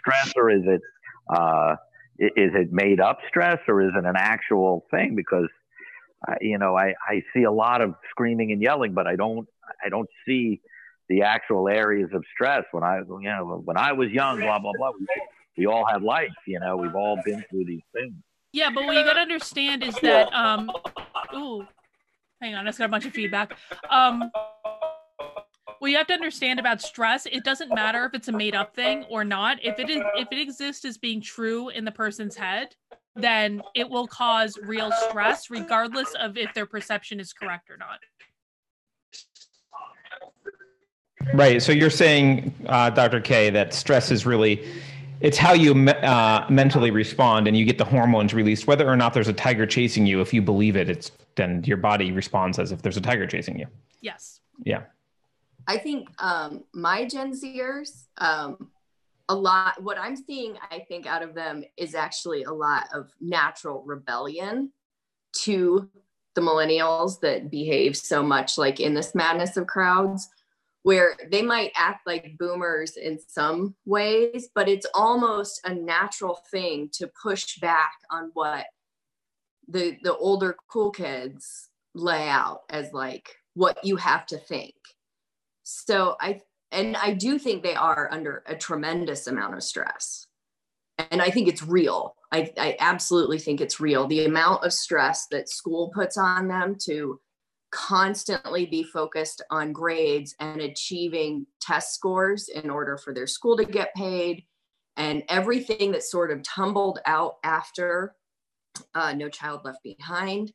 Speaker 10: stress or is it uh, is it made up stress or is it an actual thing? Because uh, you know, I, I see a lot of screaming and yelling, but I don't I don't see the actual areas of stress. When I you know when I was young, blah blah blah. We, we all had life, you know. We've all been through these things.
Speaker 4: Yeah, but what you got to understand is that um, ooh, hang on, I just got a bunch of feedback. Um, well you have to understand about stress. It doesn't matter if it's a made up thing or not. If it is if it exists as being true in the person's head then it will cause real stress regardless of if their perception is correct or not.
Speaker 1: Right. So you're saying uh, dr k that stress is really it's how you uh, mentally respond and you get the hormones released. Whether or not there's a tiger chasing you if you believe it it's then your body responds as if there's a tiger chasing you.
Speaker 4: Yes.
Speaker 1: Yeah
Speaker 5: I think um, my Gen Zers, um, a lot, what I'm seeing, I think, out of them is actually a lot of natural rebellion to the millennials that behave so much like in this madness of crowds, where they might act like boomers in some ways, but it's almost a natural thing to push back on what the the older cool kids lay out as like what you have to think so I and I do think they are under a tremendous amount of stress. And I think it's real. I, I absolutely think it's real. The amount of stress that school puts on them to constantly be focused on grades and achieving test scores in order for their school to get paid and everything that sort of tumbled out after uh, No Child Left Behind.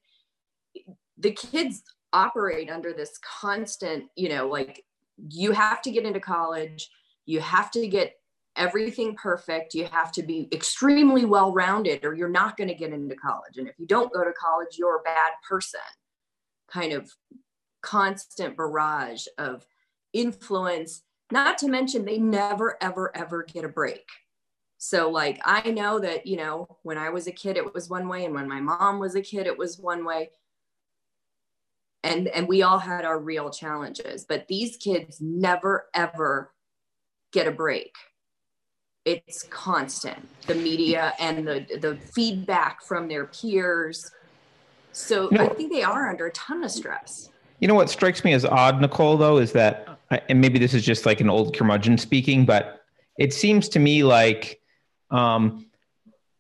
Speaker 5: The kids operate under this constant, you know, like you have to get into college. You have to get everything perfect. You have to be extremely well rounded or you're not going to get into college. And if you don't go to college you're a bad person. Kind of constant barrage of influence not to mention they never ever ever get a break. So like i know that you know when i was a kid it was one way and when my mom was a kid it was one way and and we all had our real challenges but these kids never ever get a break. It's constant. The media and the the feedback from their peers. So i think they are under a ton of stress.
Speaker 1: You know what strikes me as odd nicole though is that and maybe this is just like an old curmudgeon speaking but it seems to me like um,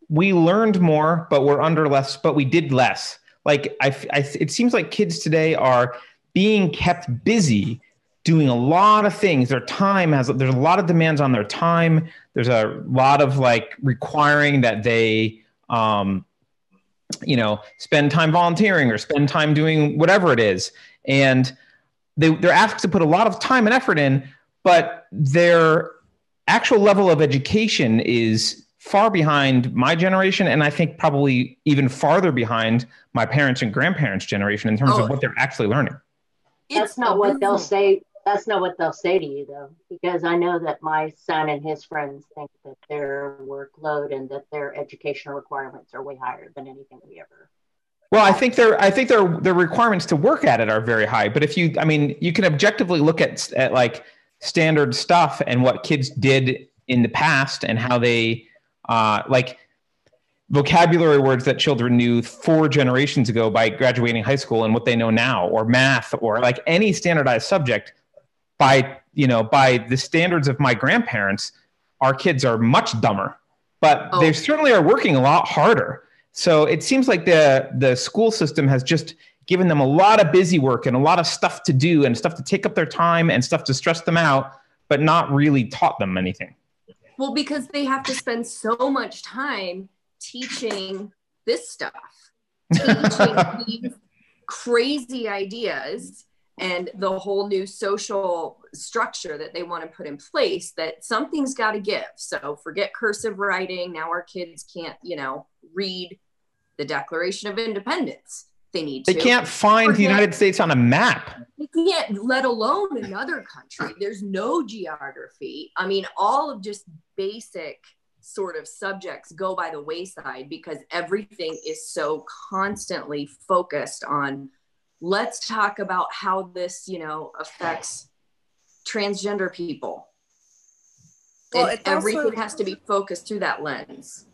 Speaker 1: we learned more, but we're under less, but we did less. Like I, I, it seems like kids today are being kept busy doing a lot of things. Their time has there's a lot of demands on their time. There's a lot of like requiring that they um, you know, spend time volunteering or spend time doing whatever it is. And they, they're asked to put a lot of time and effort in, but their actual level of education is far behind my generation and i think probably even farther behind my parents and grandparents generation in terms
Speaker 8: Oh.
Speaker 1: of what they're actually learning
Speaker 8: That's not what they'll say. That's not what they'll say to you though, because I know that my son and his friends think that their workload and that their educational requirements are way higher than anything we ever.
Speaker 1: Well, I think their I think their their requirements to work at it are very high. But if you, I mean, you can objectively look at at like standard stuff and what kids did in the past and how they uh, like vocabulary words that children knew four generations ago by graduating high school and what they know now, or math, or like any standardized subject. By you know by the standards of my grandparents, our kids are much dumber, but they certainly are working a lot harder. So it seems like the the school system has just given them a lot of busy work and a lot of stuff to do and stuff to take up their time and stuff to stress them out, but not really taught them anything.
Speaker 5: Well, because they have to spend so much time teaching this stuff, teaching these crazy ideas and the whole new social structure that they want to put in place that something's got to give. So forget cursive writing. Now our kids can't, you know, read the Declaration of Independence. They need
Speaker 1: They
Speaker 5: to.
Speaker 1: can't find the United States on a map.
Speaker 5: they can't, let alone another country. There's no geography. I mean, all of just basic sort of subjects go by the wayside because everything is so constantly focused on let's talk about how this, you know, affects transgender people.
Speaker 2: Well,
Speaker 5: and
Speaker 2: it's also-
Speaker 5: everything has to be focused through that lens.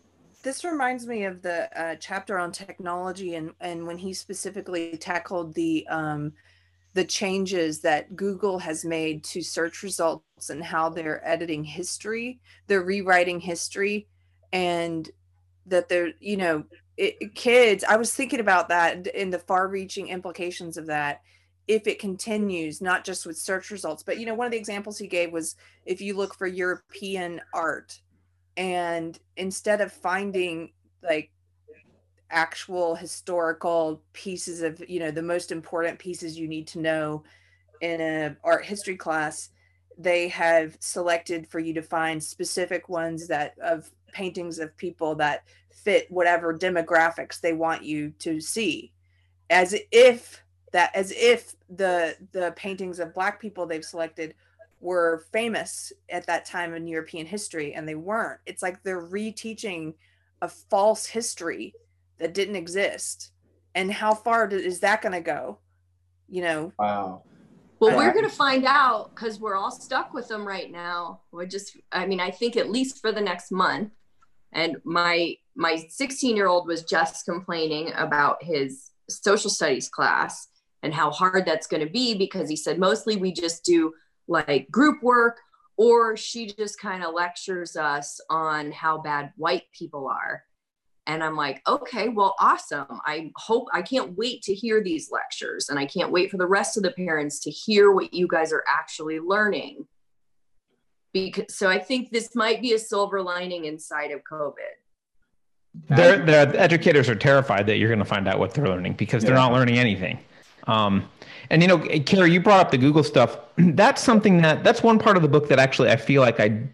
Speaker 2: This reminds me of the uh, chapter on technology and and when he specifically tackled the um, the changes that Google has made to search results and how they're editing history, they're rewriting history, and that they're you know it, kids. I was thinking about that in the far-reaching implications of that if it continues, not just with search results, but you know one of the examples he gave was if you look for European art and instead of finding like actual historical pieces of you know the most important pieces you need to know in a art history class they have selected for you to find specific ones that of paintings of people that fit whatever demographics they want you to see. As if that as if the the paintings of black people they've selected were famous at that time in European history and they weren't. It's like they're reteaching a false history that didn't exist. And how far do- is that going to go? You know,
Speaker 6: Wow.
Speaker 5: Well, we're going to find out because we're all stuck with them right now. We're just, I mean, I think at least for the next month. And my my 16 year old was just complaining about his social studies class and how hard that's going to be because he said mostly we just do like group work or she just kind of lectures us on how bad white people are. And I'm like, okay, well, awesome. I hope I can't wait to hear these lectures and I can't wait for the rest of the parents to hear what you guys are actually learning. Because so I think this might be a silver lining inside of COVID.
Speaker 1: They're, the educators are terrified that you're going to find out what they're learning because they're
Speaker 6: Yeah.
Speaker 1: not learning anything. Um, and you know, Carrie, you brought up the Google stuff. That's something that that's one part of the book that actually I feel like I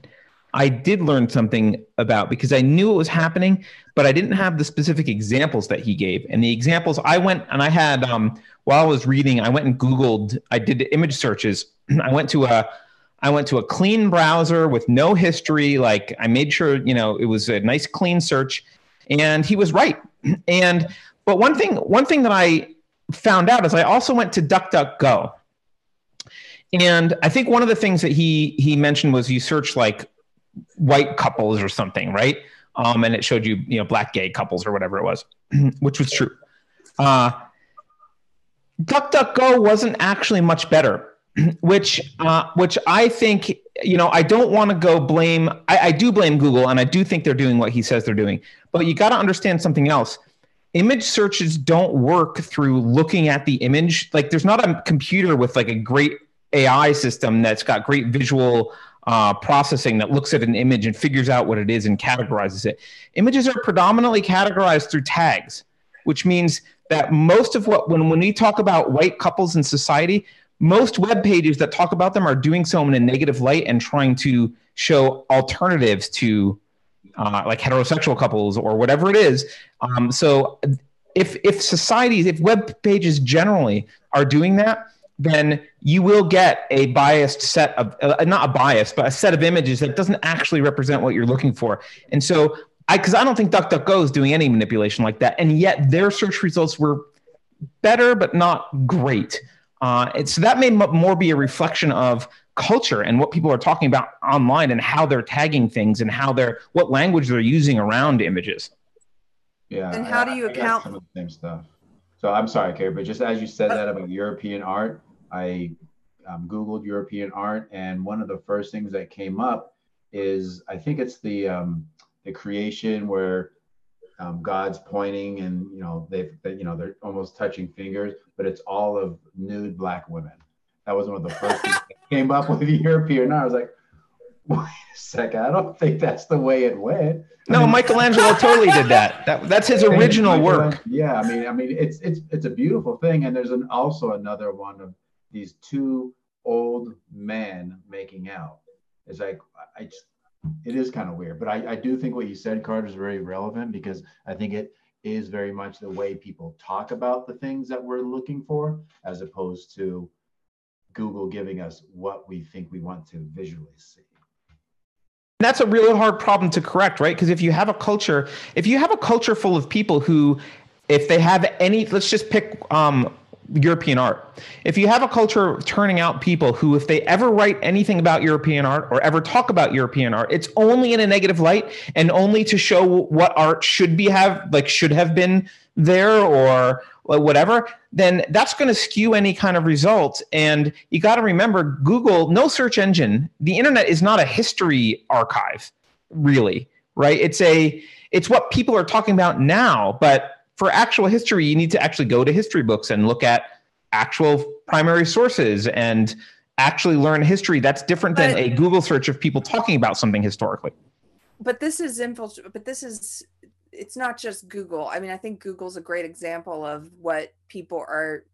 Speaker 1: I did learn something about because I knew it was happening, but I didn't have the specific examples that he gave. And the examples I went and I had um, while I was reading, I went and Googled. I did image searches. I went to a I went to a clean browser with no history. Like I made sure you know it was a nice clean search, and he was right. And but one thing one thing that I found out is I also went to DuckDuckGo. And I think one of the things that he he mentioned was you search like white couples or something, right? Um, and it showed you, you know, black gay couples or whatever it was, which was true. Uh, DuckDuckGo wasn't actually much better, which uh, which I think you know, I don't want to go blame. I, I do blame Google, and I do think they're doing what he says they're doing. But you got to understand something else. Image searches don't work through looking at the image. Like, there's not a computer with like a great AI system that's got great visual uh, processing that looks at an image and figures out what it is and categorizes it. Images are predominantly categorized through tags, which means that most of what when when we talk about white couples in society, most web pages that talk about them are doing so in a negative light and trying to show alternatives to uh, like heterosexual couples or whatever it is. Um, so if if societies, if web pages generally are doing that, then you will get a biased set of uh, not a bias, but a set of images that doesn't actually represent what you're looking for. And so I because I don't think DuckDuckGo is doing any manipulation like that, and yet their search results were better but not great. Uh, and so that may m- more be a reflection of culture and what people are talking about online and how they're tagging things and how they're what language they're using around images.
Speaker 6: Yeah.
Speaker 2: And how do you
Speaker 6: I
Speaker 2: account-
Speaker 6: some of the same stuff? So I'm sorry, Carrie, but just as you said that about European art, I um, Googled European art, and one of the first things that came up is I think it's the um, the creation where um, God's pointing, and you know they've they, you know they're almost touching fingers, but it's all of nude black women. That was one of the first things that came up with the European art. I was like, wait a second, I don't think that's the way it went. I
Speaker 1: No,
Speaker 6: mean-
Speaker 1: Michelangelo totally did that. That that's his original work.
Speaker 6: Yeah, I mean, I mean, it's it's it's a beautiful thing, and there's an also another one of these two old men making out. It's like I, I just, it is kind of weird, but I I do think what you said, Carter, is very relevant because I think it is very much the way people talk about the things that we're looking for, as opposed to Google giving us what we think we want to visually see.
Speaker 1: that's a real hard problem to correct, right? Because if you have a culture, if you have a culture full of people who, if they have any, let's just pick um, European art. If you have a culture turning out people who, if they ever write anything about European art or ever talk about European art, it's only in a negative light and only to show what art should be have like should have been there or whatever, then that's going to skew any kind of results. And you got to remember, Google, no search engine, the internet is not a history archive, really, right? It's a it's what people are talking about now, but for actual history, you need to actually go to history books and look at actual primary sources and actually learn history. That's different than
Speaker 2: But-
Speaker 1: a Google search of people talking about something historically.
Speaker 2: but this is infiltrate but this is it's not just google i mean i think google's a great example of what people are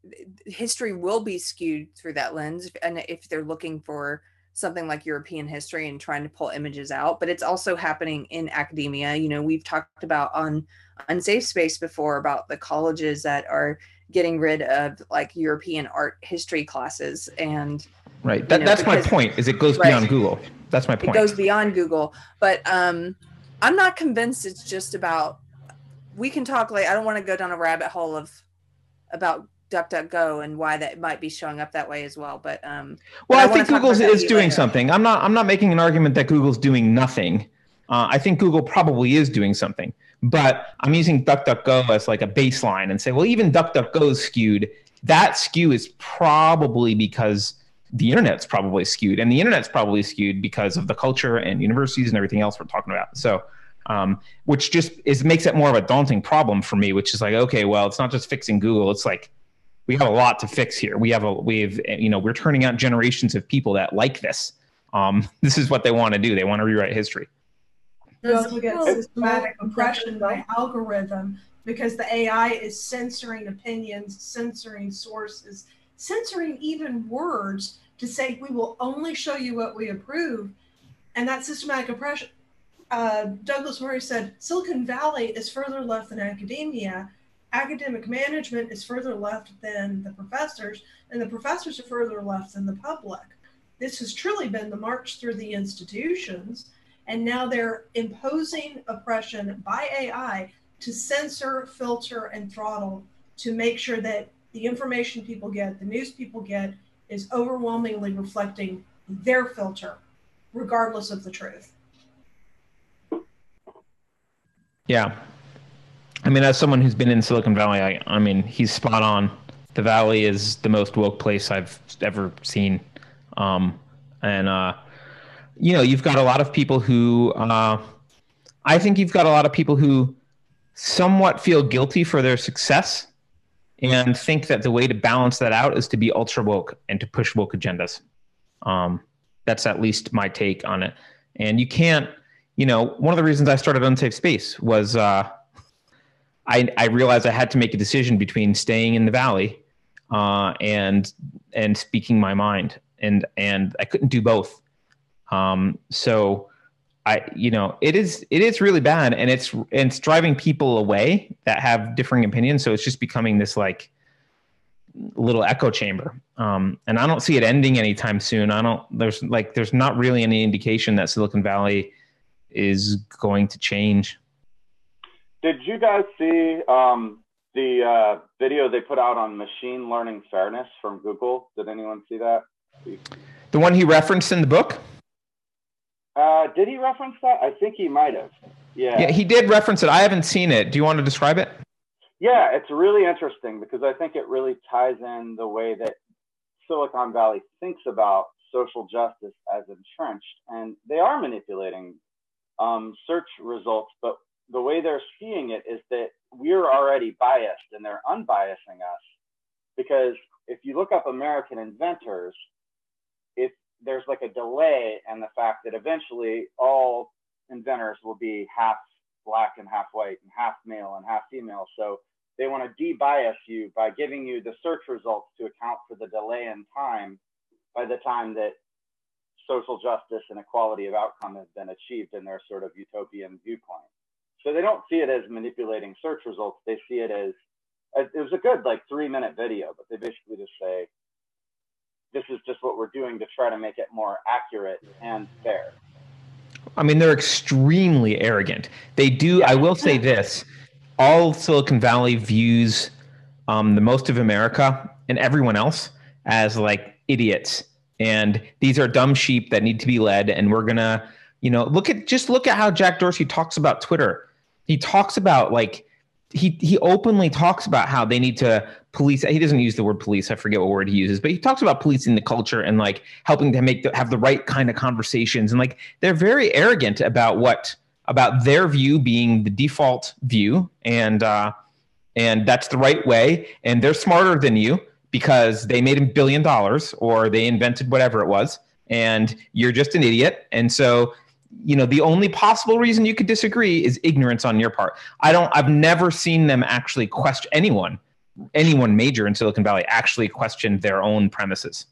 Speaker 2: history will be skewed through that lens and if they're looking for something like european history and trying to pull images out but it's also happening in academia you know we've talked about on unsafe space before about the colleges that are getting rid of like european art history classes and
Speaker 1: Right. That,
Speaker 2: know,
Speaker 1: that's my point. Is it goes
Speaker 2: Right.
Speaker 1: beyond Google. That's my point it
Speaker 2: goes beyond Google. But um, I'm not convinced it's just about. We can talk like I don't want to go down a rabbit hole of about DuckDuckGo and why that might be showing up that way as well. But um,
Speaker 1: Well, I,
Speaker 2: wanna
Speaker 1: think Google is doing
Speaker 2: later.
Speaker 1: something. I'm not. I'm not making an argument that Google's doing nothing. Uh, I think Google probably is doing something, but I'm using DuckDuckGo as like a baseline and say, well, even DuckDuckGo is skewed. That skew is probably because the internet's probably skewed, and the internet's probably skewed because of the culture and universities and everything else we're talking about. So, um, which just is makes it more of a daunting problem for me. Which is like, okay, well, it's not just fixing Google. It's like we have a lot to fix here. We have a we have you know we're turning out generations of people that like this. Um, this is what they want to do. They want to rewrite history.
Speaker 3: You
Speaker 7: Does
Speaker 3: also get systematic oppression by algorithm because the AI is censoring opinions, censoring sources, censoring even words to say we will only show you what we approve. And that systematic oppression, uh, Douglas Murray said Silicon Valley is further left than academia. Academic management is further left than the professors, and the professors are further left than the public. This has truly been the march through the institutions and now they're imposing oppression by AI to censor, filter, and throttle to make sure that the information people get, the news people get, is overwhelmingly reflecting their filter, regardless of the truth.
Speaker 1: Yeah. I mean, as someone who's been in Silicon Valley, I, I mean, he's spot on. The Valley is the most woke place I've ever seen. Um, and uh, you know, you've got a lot of people who, uh, I think you've got a lot of people who somewhat feel guilty for their success and think that the way to balance that out is to be ultra woke and to push woke agendas. Um, that's at least my take on it. And you can't, you know, one of the reasons I started Unsafe Space was uh, I, I realized I had to make a decision between staying in the valley uh, and and speaking my mind, and and I couldn't do both. Um, so I, you know, it is it is really bad, and it's and it's driving people away that have differing opinions. So it's just becoming this like little echo chamber. Um, and I don't see it ending anytime soon. I don't. There's like there's not really any indication that Silicon Valley is going to change.
Speaker 11: Did you guys see um, the uh, video they put out on machine learning fairness from Google? Did anyone see that?
Speaker 1: The one he referenced in the book.
Speaker 11: Uh, did he reference that? I think he might have. Yeah.
Speaker 1: Yeah, he did reference it. I haven't seen it. Do you want to describe it?
Speaker 11: Yeah, it's really interesting because I think it really ties in the way that Silicon Valley thinks about social justice as entrenched, and they are manipulating um, search results, but the way they're seeing it is that we're already biased and they're unbiasing us because if you look up American inventors, there's like a delay and the fact that eventually all inventors will be half black and half white and half male and half female. So they want to debias you by giving you the search results to account for the delay in time by the time that social justice and equality of outcome has been achieved in their sort of utopian viewpoint. So they don't see it as manipulating search results. They see it as, it was a good like three minute video, but they basically just say, this is just what we're doing to try to make it more accurate and fair.
Speaker 1: I mean, they're extremely arrogant. They do. I will say this: all Silicon Valley views um, the most of America and everyone else as like idiots, and these are dumb sheep that need to be led. And we're gonna, you know, look at just look at how Jack Dorsey talks about Twitter. He talks about like he he openly talks about how they need to police he doesn't use the word police i forget what word he uses but he talks about policing the culture and like helping to make the, have the right kind of conversations. And like they're very arrogant about what about their view being the default view. And uh and that's the right way. And they're smarter than you because they made a billion dollars or they invented whatever it was. And you're just an idiot. And so you know the only possible reason you could disagree is ignorance on your part i don't i've never seen them actually question anyone anyone major in silicon valley actually question their own premises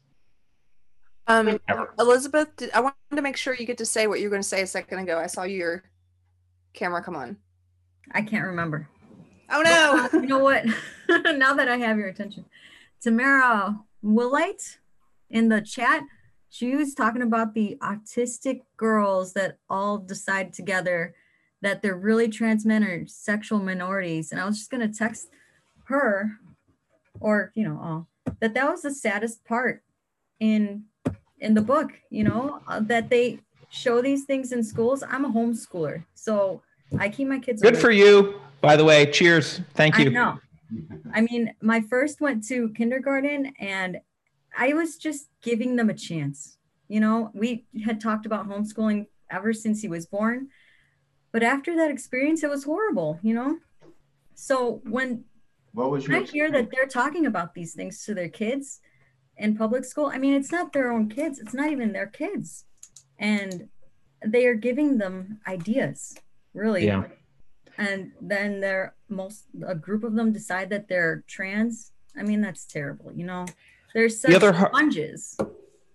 Speaker 2: Um, Elizabeth, did, I wanted to make sure you get to say what you were going to say a second ago. I saw your camera come on.
Speaker 7: I can't remember.
Speaker 2: Oh no!
Speaker 7: you know what? now that I have your attention, Tamara Willite in the chat, she was talking about the autistic girls that all decide together that they're really trans men or sexual minorities, and I was just gonna text her, or you know, all that that was the saddest part in in the book. You know uh, that they show these things in schools. I'm a homeschooler, so I keep my kids.
Speaker 1: good
Speaker 7: away
Speaker 1: for you by the way cheers thank you
Speaker 7: I know. I mean, my first went to kindergarten and I was just giving them a chance. You know, we had talked about homeschooling ever since he was born. But after that experience, it was horrible, you know? So when,
Speaker 6: What was
Speaker 7: when
Speaker 6: your
Speaker 7: I hear that they're talking about these things to their kids in public school, I mean, it's not their own kids, it's not even their kids. And they are giving them ideas, really
Speaker 1: Yeah.
Speaker 7: and then they're most a group of them decide that they're trans i mean that's terrible you know they're such
Speaker 1: other har-
Speaker 7: sponges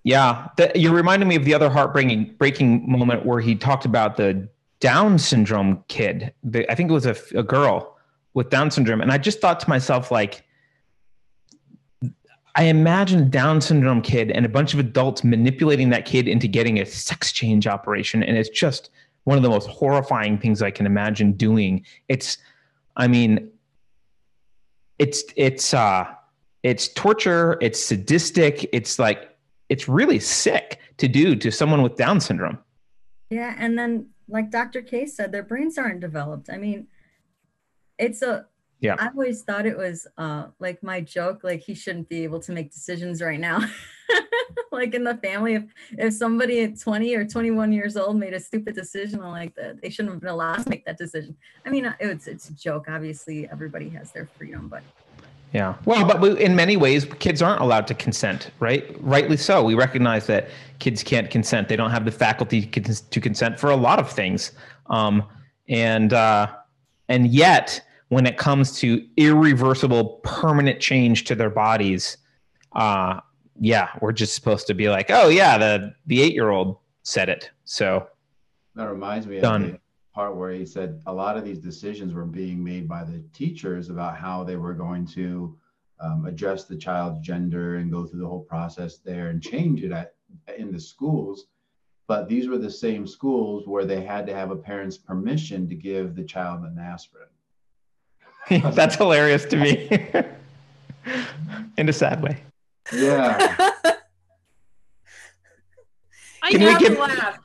Speaker 1: Yeah, that, you're reminding me of the other heartbreaking breaking moment where he talked about the Down syndrome kid. The, I think it was a, a girl with Down syndrome, and I just thought to myself, like, I imagine a Down syndrome kid and a bunch of adults manipulating that kid into getting a sex change operation, and it's just one of the most horrifying things I can imagine doing. It's, I mean, it's it's uh, it's torture. It's sadistic. It's like it's really sick to do to someone with Down syndrome.
Speaker 7: yeah and then like dr k said their brains aren't developed i mean it's a
Speaker 1: Yeah.
Speaker 7: i always thought it was uh like my joke like he shouldn't be able to make decisions right now like in the family, if if somebody at 20 or 21 years old made a stupid decision like that, they shouldn't have been allowed to make that decision. I mean, it's it's a joke. Obviously, everybody has their freedom, but
Speaker 1: yeah. Well, but we, in many ways, kids aren't allowed to consent, right? Rightly so. We recognize that kids can't consent. They don't have the faculty to consent for a lot of things. Um, and uh, and yet, when it comes to irreversible, permanent change to their bodies, uh, yeah, we're just supposed to be like, oh yeah, the the eight year old said it. So
Speaker 6: that reminds me
Speaker 1: done.
Speaker 6: Of the part where he said a lot of these decisions were being made by the teachers about how they were going to um, address the child's gender and go through the whole process there and change it at, in the schools. But these were the same schools where they had to have a parent's permission to give the child an aspirin.
Speaker 1: That's hilarious to me in a sad way.
Speaker 6: Yeah.
Speaker 1: can we give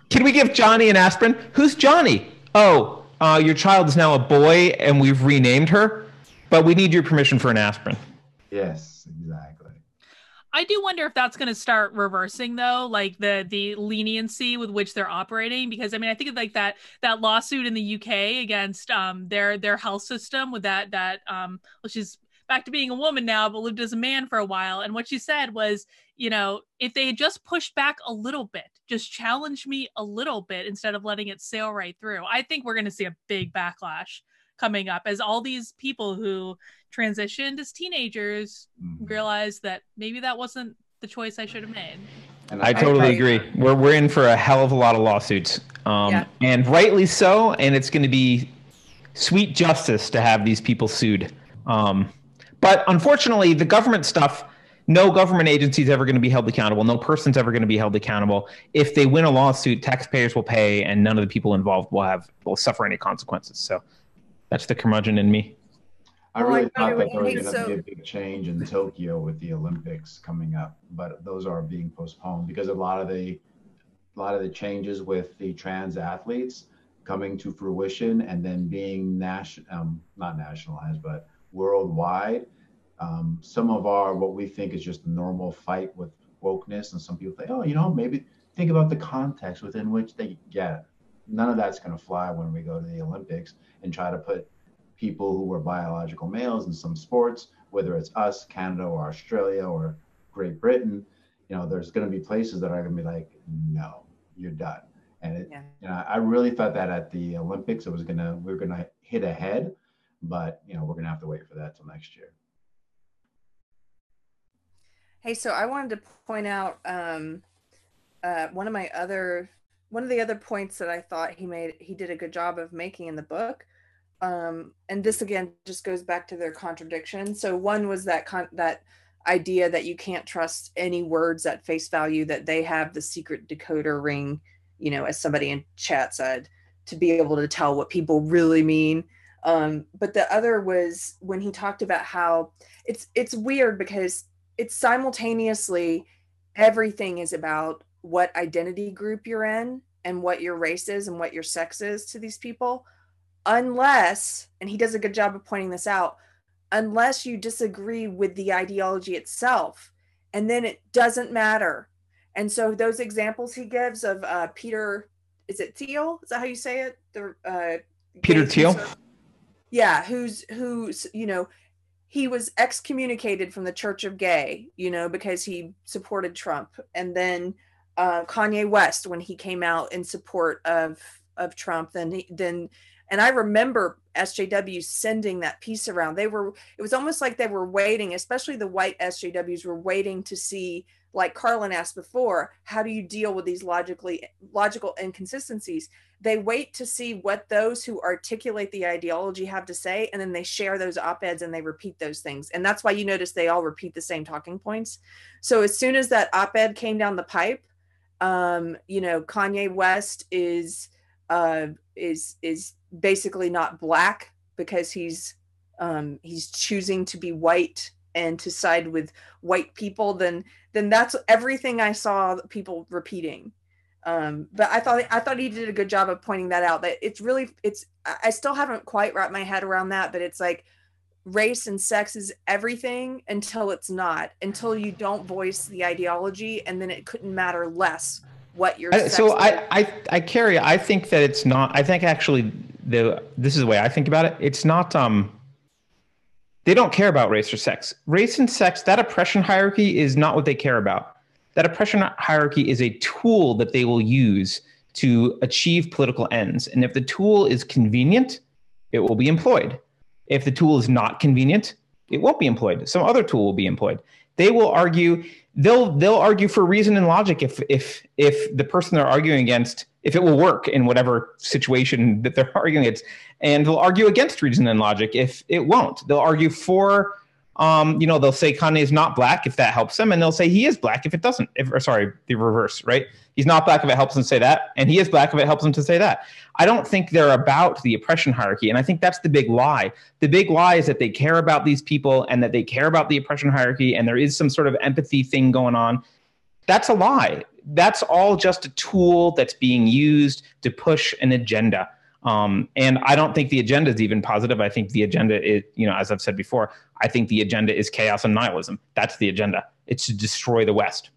Speaker 1: can we give Johnny an aspirin? Who's Johnny? Oh, uh, your child is now a boy, and we've renamed her, but we need your permission for an aspirin.
Speaker 6: Yes, exactly.
Speaker 4: I do wonder if that's going to start reversing though, like the the leniency with which they're operating. Because I mean, I think of like that that lawsuit in the UK against um their their health system with that that um well she's back to being a woman now, but lived as a man for a while. And what she said was, you know, if they had just pushed back a little bit, just challenge me a little bit instead of letting it sail right through, I think we're going to see a big backlash coming up as all these people who transitioned as teenagers mm-hmm. realize that maybe that wasn't the choice I should have made.
Speaker 1: And I, I totally I, agree. We're we're in for a hell of a lot of lawsuits, um, yeah. and rightly so. And it's going to be sweet justice to have these people sued. Um, but unfortunately, the government stuff, no government agency is ever going to be held accountable. No person's ever going to be held accountable. If they win a lawsuit, taxpayers will pay, and none of the people involved will have will suffer any consequences. So that's the curmudgeon in me.
Speaker 6: I really thought that there was going to be a big change in Tokyo with the Olympics coming up, but those are being postponed because a lot of the a lot of the changes with the trans athletes coming to fruition and then being national, um, not nationalized, but worldwide um, some of our what we think is just a normal fight with wokeness, and some people say, oh, you know, maybe think about the context within which they get. None of that's going to fly when we go to the Olympics and try to put people who are biological males in some sports, whether it's us, Canada, or Australia, or Great Britain. You know, there's going to be places that are going to be like, no, you're done. And it, yeah. you know, I really thought that at the Olympics, it was gonna we are gonna hit ahead, but you know, we're gonna have to wait for that till next year.
Speaker 2: Hey, so I wanted to point out um, uh, one of my other one of the other points that I thought he made he did a good job of making in the book. Um, and this again just goes back to their contradiction. So one was that con- that idea that you can't trust any words at face value that they have the secret decoder ring, you know, as somebody in chat said, to be able to tell what people really mean. Um, but the other was when he talked about how it's it's weird because it's simultaneously everything is about what identity group you're in and what your race is and what your sex is to these people unless and he does a good job of pointing this out unless you disagree with the ideology itself and then it doesn't matter. And so those examples he gives of uh, peter is it thiel? Is that how you say it? The uh,
Speaker 1: peter thiel?
Speaker 2: yeah who's who's you know he was excommunicated from the Church of Gay, you know, because he supported Trump. And then uh, Kanye West, when he came out in support of of Trump, then he, then and I remember SJW sending that piece around. They were it was almost like they were waiting, especially the white SJWs were waiting to see like Carlin asked before, how do you deal with these logically logical inconsistencies? They wait to see what those who articulate the ideology have to say, and then they share those op-eds and they repeat those things. And that's why you notice they all repeat the same talking points. So as soon as that op-ed came down the pipe, um, you know, Kanye West is uh, is is basically not black because he's um, he's choosing to be white and to side with white people, then then that's everything I saw people repeating. Um, but I thought I thought he did a good job of pointing that out. That it's really it's I still haven't quite wrapped my head around that, but it's like race and sex is everything until it's not, until you don't voice the ideology, and then it couldn't matter less what your.
Speaker 1: I, so I, I, I carry. I think that it's not. I think actually the this is the way I think about it. It's not. Um, they don't care about race or sex. Race and sex, that oppression hierarchy is not what they care about. That oppression hierarchy is a tool that they will use to achieve political ends. And if the tool is convenient, it will be employed. If the tool is not convenient, it won't be employed. Some other tool will be employed. They will argue they'll they'll argue for reason and logic if if if the person they're arguing against if it will work in whatever situation that they're arguing against. And they'll argue against reason and logic if it won't. They'll argue for um, you know they'll say kanye is not black if that helps them and they'll say he is black if it doesn't if, or sorry the reverse right? He's not black if it helps him say that and he is black if it helps him to say that. I don't think they're about the oppression hierarchy and i think that's the big lie. The big lie is that they care about these people and that they care about the oppression hierarchy and there is some sort of empathy thing going on. That's a lie that's all just a tool that's being used to push an agenda um, and I don't think the agenda is even positive. I think the agenda is, you know, as I've said before, I think the agenda is chaos and nihilism. That's the agenda. It's to destroy the West.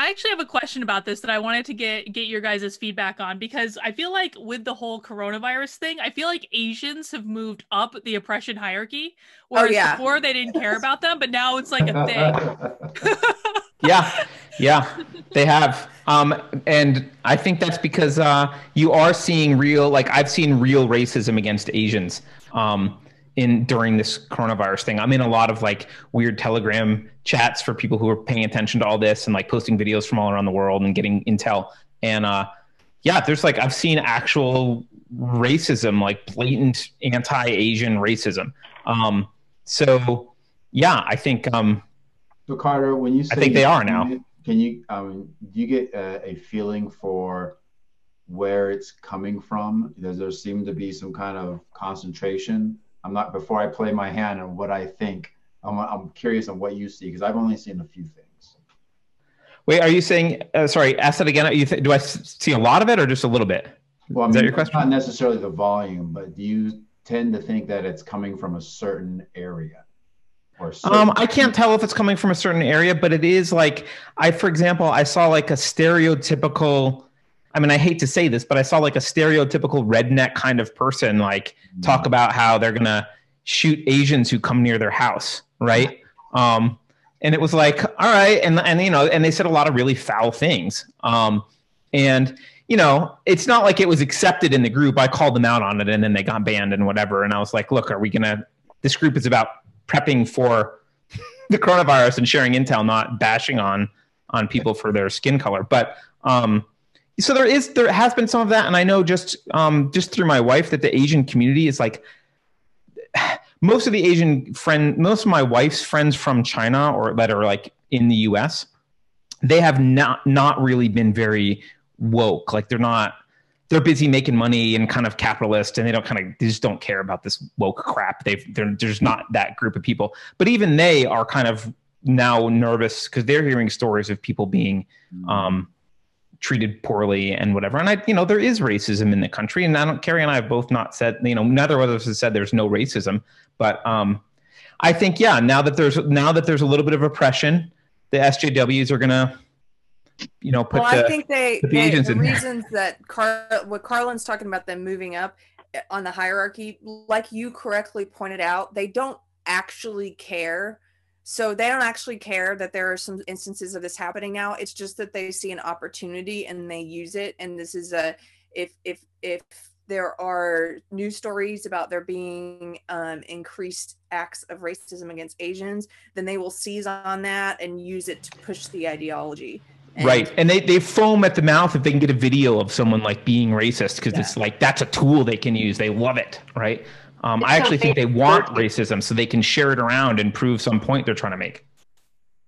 Speaker 4: I actually have a question about this that I wanted to get get your guys' feedback on because I feel like with the whole coronavirus thing, I feel like Asians have moved up the oppression hierarchy.
Speaker 2: Oh,
Speaker 4: Whereas
Speaker 2: yeah.
Speaker 4: before they didn't care about them, but now it's like a thing.
Speaker 1: yeah, yeah, they have. Um, and I think that's because uh, you are seeing real, like I've seen real racism against Asians um, in during this coronavirus thing. I'm in a lot of like weird Telegram chats for people who are paying attention to all this and like posting videos from all around the world and getting intel. And uh, yeah, there's like I've seen actual racism, like blatant anti-Asian racism. Um, so yeah, I think. Um,
Speaker 6: So Carter, when you say
Speaker 1: I think they are now.
Speaker 6: can you um, do you get a, a feeling for where it's coming from? Does there seem to be some kind of concentration? I'm not before I play my hand on what I think. I'm, I'm curious on what you see because I've only seen a few things.
Speaker 1: Wait, are you saying? Uh, sorry, ask that again. You th- do I s- see a lot of it or just a little bit?
Speaker 6: Well, I
Speaker 1: Is that your question?
Speaker 6: Not necessarily the volume, but do you tend to think that it's coming from a certain area?
Speaker 1: Um, I can't tell if it's coming from a certain area, but it is like I, for example, I saw like a stereotypical. I mean, I hate to say this, but I saw like a stereotypical redneck kind of person like talk about how they're gonna shoot Asians who come near their house, right? Um, and it was like, all right, and and you know, and they said a lot of really foul things. Um, and you know, it's not like it was accepted in the group. I called them out on it, and then they got banned and whatever. And I was like, look, are we gonna? This group is about prepping for the coronavirus and sharing intel, not bashing on on people for their skin color. But um, so there is there has been some of that, and I know just um, just through my wife that the Asian community is like most of the Asian friend, most of my wife's friends from China or that are like in the U.S. They have not not really been very woke. Like they're not. They're busy making money and kind of capitalist, and they don't kind of they just don't care about this woke crap. They've they're, there's not that group of people, but even they are kind of now nervous because they're hearing stories of people being um, treated poorly and whatever. And I, you know, there is racism in the country, and I don't. Carrie and I have both not said, you know, neither of us has said there's no racism, but um, I think yeah, now that there's now that there's a little bit of oppression, the SJWs are gonna, you know, put
Speaker 2: well,
Speaker 1: the,
Speaker 2: I think they,
Speaker 1: the
Speaker 2: they the
Speaker 1: in there.
Speaker 2: reasons that Car what Carlin's talking about them moving up eh, on the hierarchy, like you correctly pointed out, they don't actually care. So they don't actually care that there are some instances of this happening now. It's just that they see an opportunity and they use it. And this is a if if if there are news stories about there being um, increased acts of racism against Asians, then they will seize on that and use it to push the ideology. And-
Speaker 1: Right. And they, they foam at the mouth if they can get a video of someone like being racist because it's like that's a tool they can use. They love it. Right. Um, I actually think they want racism so they can share it around and prove some point they're trying to make.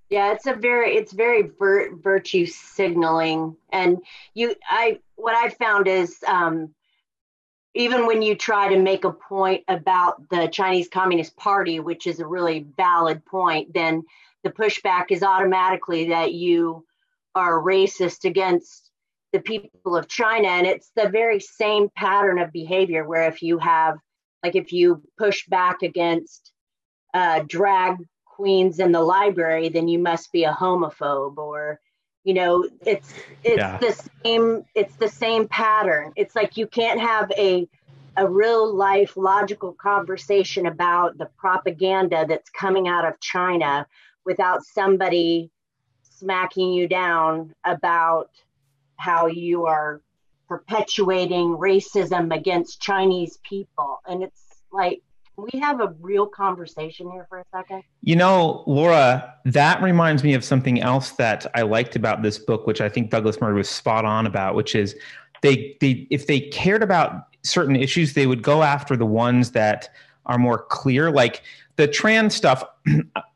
Speaker 8: Yeah, it's a very it's very vir- virtue signaling, and you I what I found is um, even when you try to make a point about the Chinese Communist Party, which is a really valid point, then the pushback is automatically that you are racist against the people of China, and it's the very same pattern of behavior where if you have like if you push back against uh, drag queens in the library, then you must be a homophobe or you know it's it's
Speaker 1: Yeah.
Speaker 8: the same it's the same pattern it's like you can't have a a real life logical conversation about the propaganda that's coming out of china without somebody smacking you down about how you are perpetuating racism against chinese people and it's like we have a real conversation here for a second
Speaker 1: You know, Laura, that reminds me of something else that I liked about this book, which I think Douglas Murray was spot on about, which is they they if they cared about certain issues, they would go after the ones that are more clear. Like the trans stuff,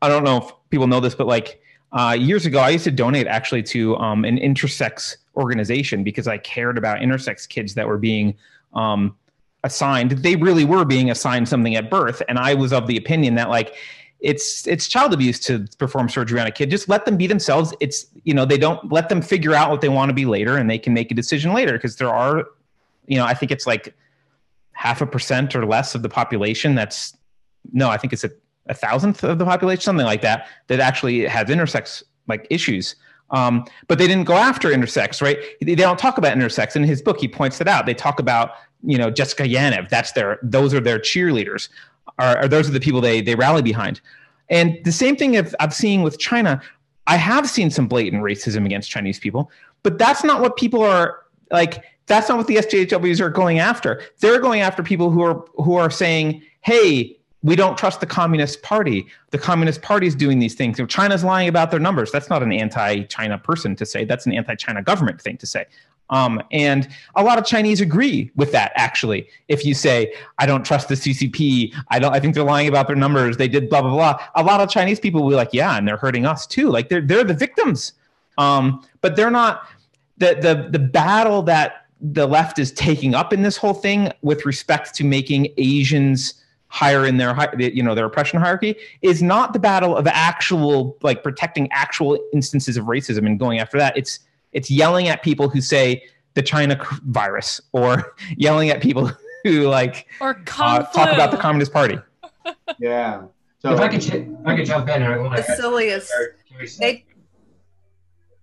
Speaker 1: I don't know if people know this, but like uh, years ago, I used to donate actually to um, an intersex organization because I cared about intersex kids that were being um, assigned. They really were being assigned something at birth, and I was of the opinion that like it's it's child abuse to perform surgery on a kid. Just let them be themselves. It's you know they don't let them figure out what they want to be later, and they can make a decision later because there are, you know, I think it's like half a percent or less of the population that's no, I think it's a, a thousandth of the population, something like that, that actually has intersex like issues. Um, but they didn't go after intersex, right? They don't talk about intersex. In his book, he points it out. They talk about, you know, Jessica Yaniv. That's their, those are their cheerleaders, or, or those are the people they they rally behind. And the same thing I've, I've seen with China. I have seen some blatant racism against Chinese people, but that's not what people are like. That's not what the SJWs are going after. They're going after people who are who are saying, "Hey, we don't trust the Communist Party. The Communist Party is doing these things. China's lying about their numbers, that's not an anti-China person to say. That's an anti-China government thing to say. Um, and a lot of Chinese agree with that. Actually, if you say, "I don't trust the CCP," I don't. I think they're lying about their numbers. They did blah blah blah. A lot of Chinese people will be like, "Yeah," and they're hurting us too. Like they're they're the victims. Um, but they're not. The the the battle that the left is taking up in this whole thing with respect to making Asians higher in their you know their oppression hierarchy is not the battle of actual like protecting actual instances of racism and going after that it's it's yelling at people who say the china virus or yelling at people who like
Speaker 4: Or
Speaker 1: uh, talk about the communist party
Speaker 6: Yeah. So
Speaker 12: if I could, ch- I could jump in. I want
Speaker 2: the silliest they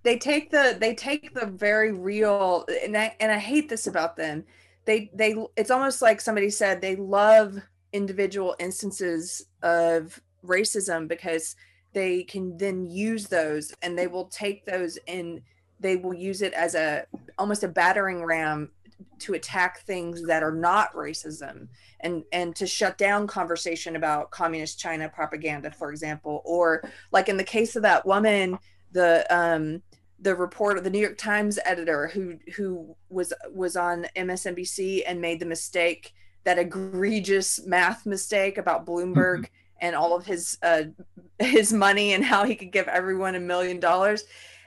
Speaker 2: they take the they take the very real and I and I hate this about them. They they it's almost like somebody said they love individual instances of racism because they can then use those and they will take those and they will use it as a almost a battering ram to attack things that are not racism and and to shut down conversation about communist china propaganda for example or like in the case of that woman the um the reporter the new york times editor who who was was on msnbc and made the mistake that egregious math mistake about bloomberg and all of his uh his money and how he could give everyone a million dollars.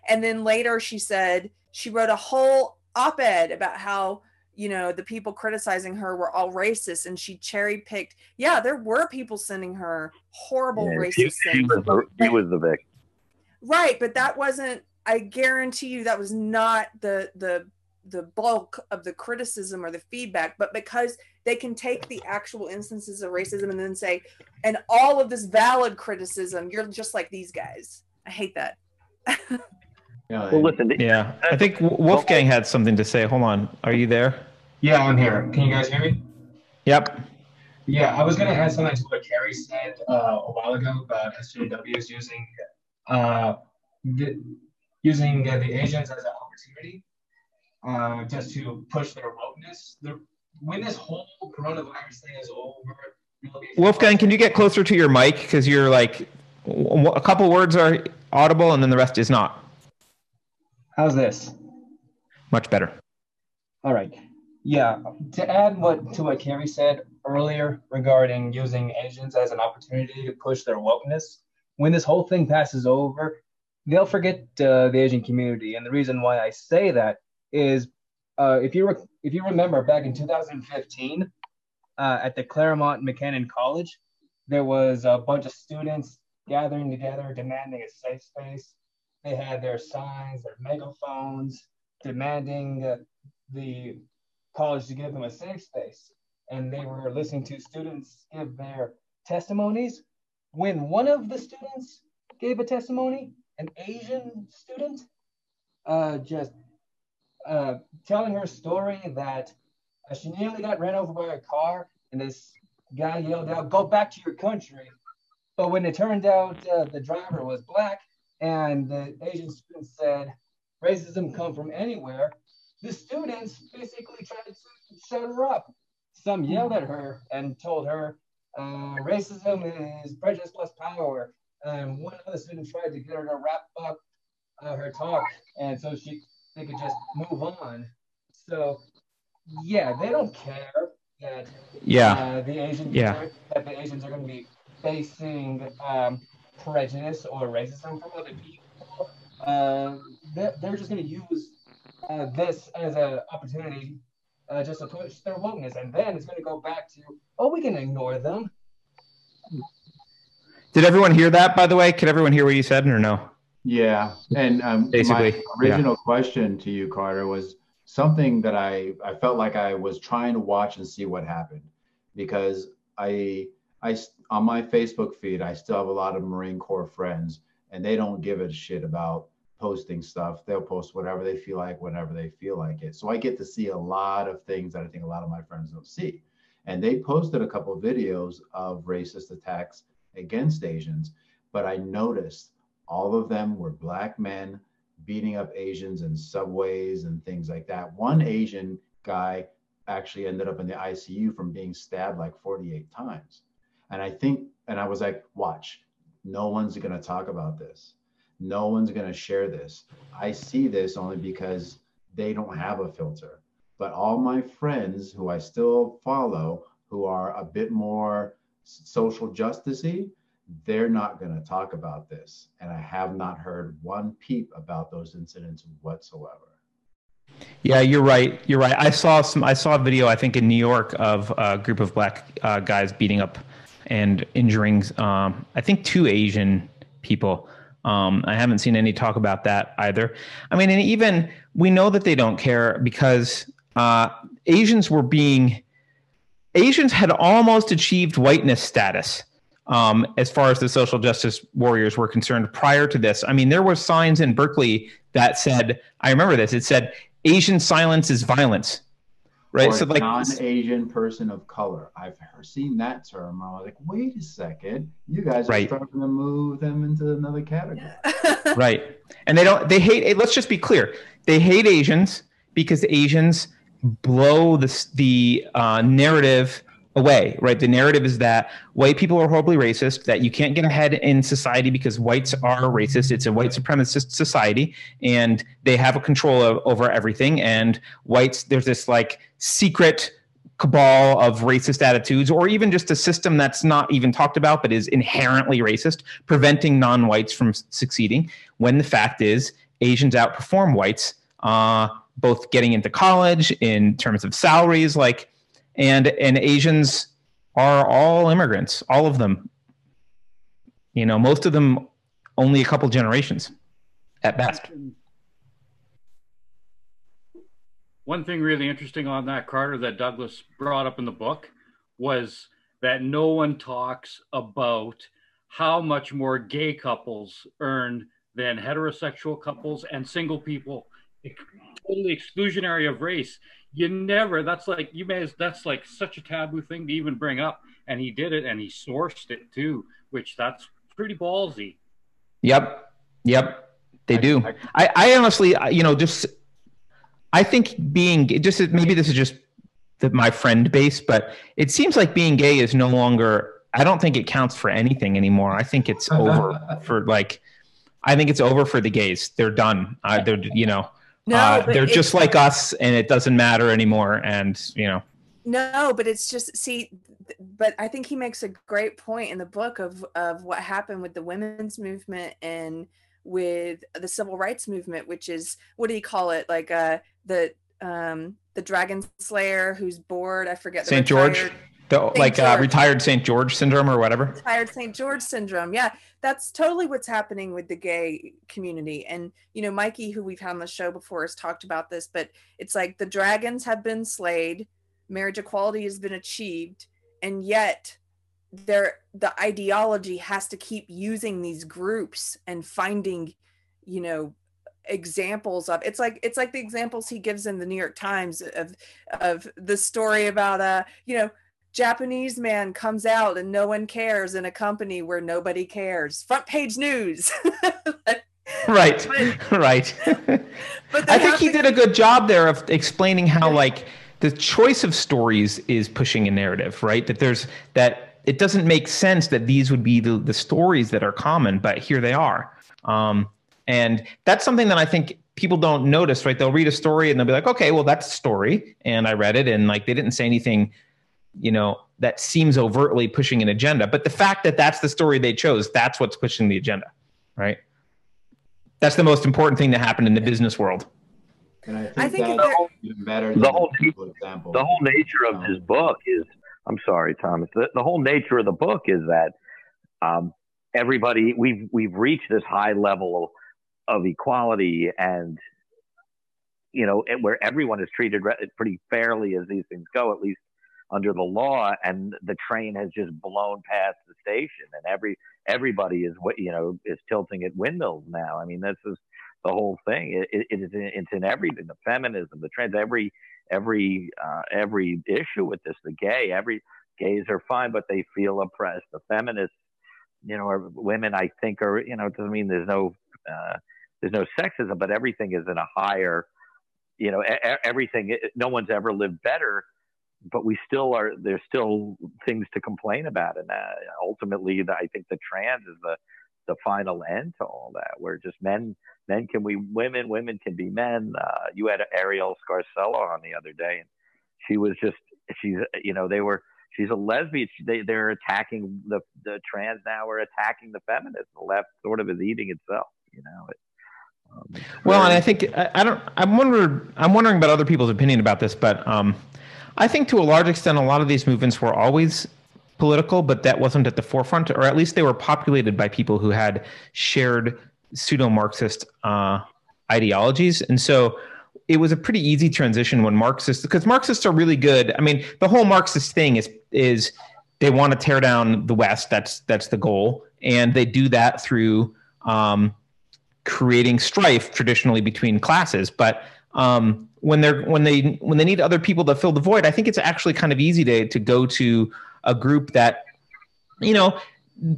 Speaker 2: And then later she said she wrote a whole op-ed about how you know the people criticizing her were all racist. And she cherry picked yeah there were people sending her horrible
Speaker 10: Yeah,
Speaker 2: racist things
Speaker 10: was the, she was the victim.
Speaker 2: right but that wasn't i guarantee you that was not the the the bulk of the criticism or the feedback but because they can take the actual instances of racism and then say and all of this valid criticism you're just like these guys i hate that
Speaker 10: Well, listen.
Speaker 1: yeah i think wolfgang had something to say hold on are you there
Speaker 12: Yeah, I'm here. Can you guys hear me?
Speaker 1: yep
Speaker 12: Yeah, I was going to add something to what Carrie said uh, a while ago about SJWs using uh, the, using uh, the Asians as an opportunity uh, just to push their wokeness. The, when this whole coronavirus thing is over, there'll
Speaker 1: wolfgang can you get closer to your mic because you're like a couple words are audible and then the rest is not
Speaker 12: How's this?
Speaker 1: much better
Speaker 12: All right. Yeah. To add what to what Carrie said earlier regarding using Asians as an opportunity to push their wokeness, when this whole thing passes over, they'll forget uh, the Asian community. And the reason why I say that is, uh, if you re- if you remember back in 2015, uh, at the Claremont McKenna College, there was a bunch of students gathering together, demanding a safe space. They had their signs, their megaphones, demanding uh, the college to give them a safe space. And they were listening to students give their testimonies. when one of the students gave a testimony, an Asian student, uh, just uh, telling her story that uh, she nearly got ran over by a car, and this guy yelled out, "Go back to your country!" But when it turned out uh, the driver was black, and the Asian student said, "Racism come from anywhere," the students basically tried to shut her up. Some yelled at her and told her, uh, "Racism is prejudice plus power." And one other student tried to get her to wrap up uh, her talk, and so she they could just move on. So, yeah, they don't care that
Speaker 1: Yeah.
Speaker 12: uh, the Asians
Speaker 1: Yeah.
Speaker 12: are, that the Asians are going to be facing um, prejudice or racism from other people. Uh, they're, they're just going to use uh, this as an opportunity uh, just to push their wokeness, and then it's going to go back to oh, we can ignore them.
Speaker 1: Did everyone hear that, by the way? Could everyone hear what you said or no?
Speaker 6: Yeah, and um,
Speaker 1: Basically,
Speaker 6: my original question to you, Carter, was something that I I felt like I was trying to watch and see what happened because I I on my Facebook feed I still have a lot of Marine Corps friends and they don't give a shit about posting stuff. They'll post whatever they feel like whenever they feel like it. So I get to see a lot of things that I think a lot of my friends don't see. And they posted a couple of videos of racist attacks against Asians, but I noticed all of them were black men beating up Asians in subways and things like that. One Asian guy actually ended up in the ICU from being stabbed like 48 times. And I think, and I was like, watch, no one's going to talk about this. No one's going to share this. I see this only because they don't have a filter. But all my friends who I still follow, who are a bit more social justicey, they're not going to talk about this. And I have not heard one peep about those incidents whatsoever.
Speaker 1: Yeah, you're right. You're right. I saw some. I saw a video. I think in New York of a group of black uh, guys beating up and injuring. Um, I think two Asian people. Um, I haven't seen any talk about that either. I mean, and even we know that they don't care because uh, Asians were being Asians had almost achieved whiteness status um, as far as the social justice warriors were concerned prior to this. I mean, there were signs in Berkeley that said, I remember this, it said, Asian silence is violence. Right.
Speaker 6: Or
Speaker 1: So, like,
Speaker 6: non-Asian person of color. I've seen that term. I was like, wait a second, you guys are
Speaker 1: Right.
Speaker 6: starting to move them into another category.
Speaker 1: right. And they don't, they hate, let's just be clear. They hate Asians because Asians blow the, the uh, narrative away, right? The narrative is that white people are horribly racist, that you can't get ahead in society because whites are racist. It's a white supremacist society and they have a control of, over everything. And whites, there's this like secret cabal of racist attitudes, or even just a system that's not even talked about but is inherently racist, preventing non whites from succeeding. When the fact is, Asians outperform whites, uh, both getting into college in terms of salaries, like, and and Asians are all immigrants, all of them. You know, most of them only a couple generations at best.
Speaker 9: One thing really interesting on that, Carter, that Douglas brought up in the book was that no one talks about how much more gay couples earn than heterosexual couples and single people. Totally exclusionary of race. You never, that's like, you may, as that's like such a taboo thing to even bring up. And he did it and he sourced it too, which that's pretty ballsy.
Speaker 1: Yep. Yep. They do. I, I honestly, you know, just I think being just maybe this is just the, my friend base, but it seems like being gay is no longer. I don't think it counts for anything anymore. I think it's over for like. I think it's over for the gays. They're done. Uh, they're you know.
Speaker 2: No,
Speaker 1: uh, they're just like us, and it doesn't matter anymore. And you know,
Speaker 2: No, but it's just see, but I think he makes a great point in the book of of what happened with the women's movement and with the civil rights movement, which is what do you call it? Like uh the um the dragon slayer who's bored. I forget the
Speaker 1: Saint George, the
Speaker 2: Saint
Speaker 1: like uh, retired Saint George syndrome or whatever.
Speaker 2: retired St. George syndrome. Yeah, that's totally what's happening with the gay community. And, you know, Mikey, who we've had on the show before, has talked about this, but it's like the dragons have been slayed, marriage equality has been achieved, and yet there the ideology has to keep using these groups and finding you know examples of it's like it's like the examples he gives in the new york times of of the story about uh you know japanese man comes out and no one cares in a company where nobody cares. Front page news.
Speaker 1: Right. right.
Speaker 2: but
Speaker 1: i think he did a good job there of explaining how like the choice of stories is pushing a narrative right? That there's that it doesn't make sense that these would be the, the stories that are common but here they are. Um, and that's something that I think people don't notice, right? They'll read a story and they'll be like, okay, well, that's a story. And I read it and like they didn't say anything, you know, that seems overtly pushing an agenda. But the fact that that's the story they chose, that's what's pushing the agenda, right? That's the most important thing that happened in the business world.
Speaker 6: And I think,
Speaker 2: I think
Speaker 6: that's
Speaker 2: that-
Speaker 6: even better
Speaker 10: The whole-
Speaker 6: the example.
Speaker 10: the whole nature of this book is i'm sorry thomas the, the whole nature of the book is that um, everybody we've we've reached this high level of equality and you know where everyone is treated pretty fairly as these things go at least under the law and the train has just blown past the station and every everybody is you know is tilting at windmills now. I mean this is the whole thing. It, it, it's, in, it's in everything the feminism the trans every every uh, every issue with this the gay every gays are fine but they feel oppressed. The feminists you know women i think are you know it doesn't mean there's no uh, there's no sexism but everything is in a higher you know everything no one's ever lived better but we still are there's still things to complain about and uh, ultimately the, i think the trans is the the final end to all that where just men men can be women women can be men uh, you had arielle scarcella on the other day and she was just she's you know they were she's a lesbian She- they, they're attacking the the trans now are attacking the feminists the left sort of is eating itself you know it, um,
Speaker 1: Well, and I think I, I don't. I'm wondering. I'm wondering about other people's opinion about this, but um, I think to a large extent, a lot of these movements were always political, but that wasn't at the forefront, or at least they were populated by people who had shared pseudo-Marxist uh, ideologies, and so it was a pretty easy transition when Marxists, because Marxists are really good. I mean, the whole Marxist thing is is they want to tear down the West. That's that's the goal, and they do that through. Um, creating strife traditionally between classes but um, when they're when they when they need other people to fill the void i think it's actually kind of easy to to go to a group that you know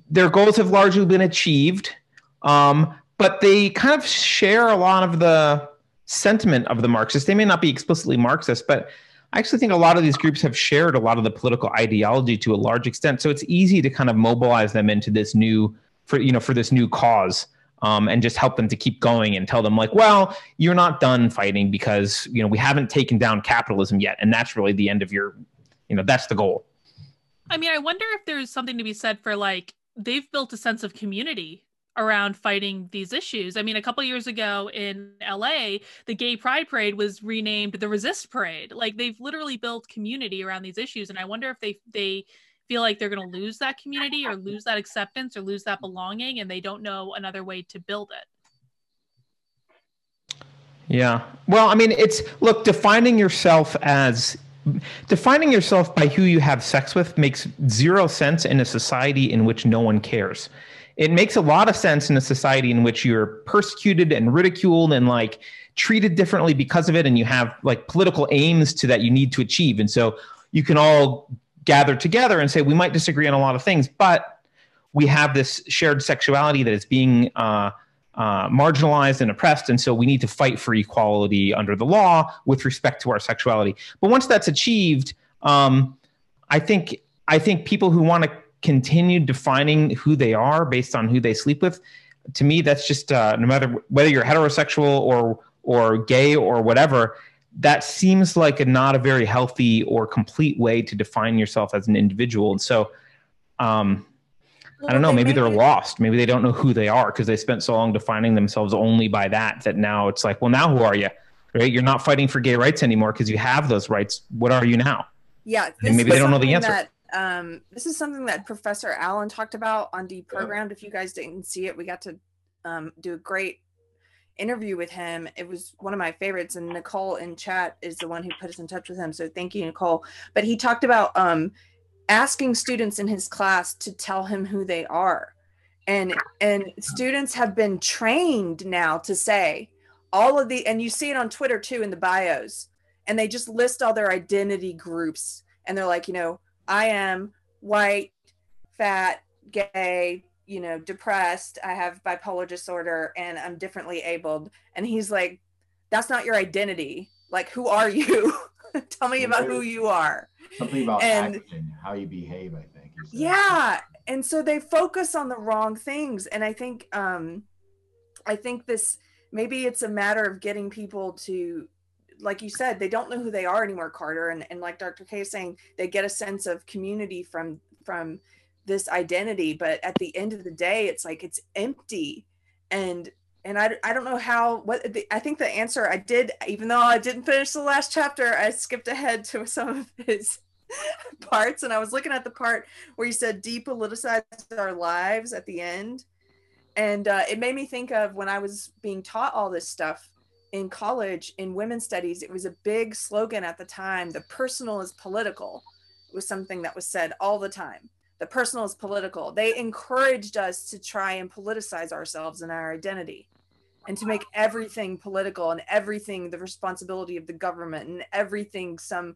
Speaker 1: their goals have largely been achieved um, but they kind of share a lot of the sentiment of the marxists. They may not be explicitly marxist but i actually think a lot of these groups have shared a lot of the political ideology to a large extent. So it's easy to kind of mobilize them into this new for you know for this new cause um, and just help them to keep going and tell them like well you're not done fighting because you know we haven't taken down capitalism yet and that's really the end of your you know that's the goal
Speaker 4: I mean, I wonder if there's something to be said for like they've built a sense of community around fighting these issues. I mean, a couple years ago in LA, the Gay Pride Parade was renamed the Resist Parade. Like they've literally built community around these issues, and I wonder if they they feel like they're going to lose that community or lose that acceptance or lose that belonging, and they don't know another way to build it.
Speaker 1: Yeah. Well, I mean, it's look, defining yourself as defining yourself by who you have sex with makes zero sense in a society in which no one cares. It makes a lot of sense in a society in which you're persecuted and ridiculed and like treated differently because of it and you have like political aims to that you need to achieve. And so you can all gather together and say we might disagree on a lot of things, but we have this shared sexuality that is being uh, uh, marginalized and oppressed, and so we need to fight for equality under the law with respect to our sexuality. But once that's achieved, um, I think I think people who want to continue defining who they are based on who they sleep with, to me, that's just uh, no matter whether you're heterosexual or or gay or whatever. That seems like a not a very healthy or complete way to define yourself as an individual. And so, um, I don't know. Maybe they're lost. Maybe they don't know who they are because they spent so long defining themselves only by that. That now it's like, well, now who are you? Right? You're not fighting for gay rights anymore because you have those rights. What are you now?
Speaker 2: Yeah,
Speaker 1: And maybe they don't know the answer.
Speaker 2: That, um, this is something that Professor Allen talked about on Deprogrammed. If you guys didn't see it, we got to um, do a great interview with him. It was one of my favorites, and Nicole in chat is the one who put us in touch with him. So thank you, Nicole. But he talked about um, asking students in his class to tell him who they are and and students have been trained now to say all of the and you see it on twitter too in the bios and they just list all their identity groups and they're like you know i am white fat gay you know depressed i have bipolar disorder and i'm differently abled. And he's like that's not your identity. Like who are you? Tell me about who you are.
Speaker 6: Something about
Speaker 2: And-
Speaker 6: acting, how you behave, I think.
Speaker 2: yeah. and so they focus on the wrong things. And i think um i think this maybe it's a matter of getting people to like you said they don't know who they are anymore carter. And, and like dr k is saying they get a sense of community from from this identity but at the end of the day it's like it's empty. And and I, I don't know how what the, i think the answer i did even though i didn't finish the last chapter i skipped ahead to some of his parts. And i was looking at the part where he said depoliticize our lives at the end. And uh, it made me think of when i was being taught all this stuff in college in women's studies it was a big slogan at the time the personal is political it was something that was said all the time the personal is political. They encouraged us to try and politicize ourselves and our identity and to make everything political and everything the responsibility of the government and everything some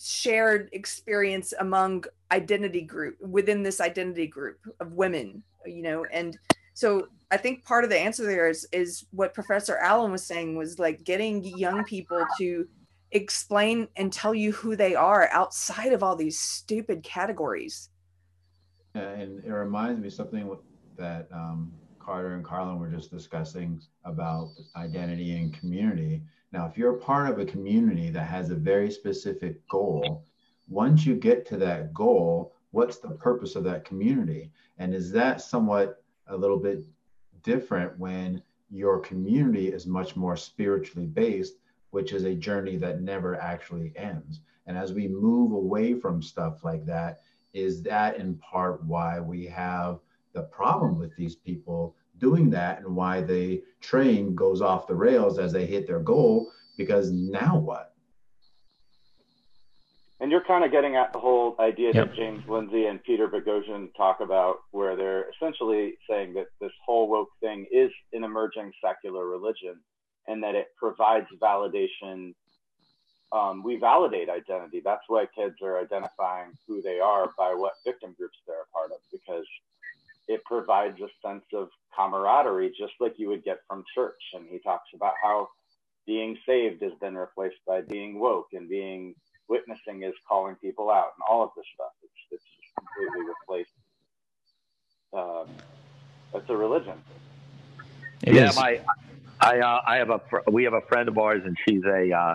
Speaker 2: shared experience among identity group within this identity group of women you know and so i think part of the answer there is is what professor allen was saying was like getting young people to explain and tell you who they are outside of all these stupid categories
Speaker 6: And it reminds me something that um, Carter and Carlin were just discussing about identity and community. Now, if you're part of a community that has a very specific goal, once you get to that goal, what's the purpose of that community? And is that somewhat a little bit different when your community is much more spiritually based, which is a journey that never actually ends? And as we move away from stuff like that, is that in part why we have the problem with these people doing that and why the train goes off the rails as they hit their goal because now what
Speaker 11: And you're kind of getting at the whole idea
Speaker 1: Yep.
Speaker 11: that James Lindsay and Peter Boghossian talk about, where they're essentially saying that this whole woke thing is an emerging secular religion and that it provides validation. Um, we validate identity. That's why kids are identifying who they are by what victim groups they're a part of, because it provides a sense of camaraderie, just like you would get from church. And he talks about how being saved has been replaced by being woke and being witnessing is calling people out and all of this stuff. It's, it's just completely replaced. Um, it's a religion.
Speaker 1: It
Speaker 10: yeah,
Speaker 1: is.
Speaker 10: my I uh, I have a we have a friend of ours, and she's a uh,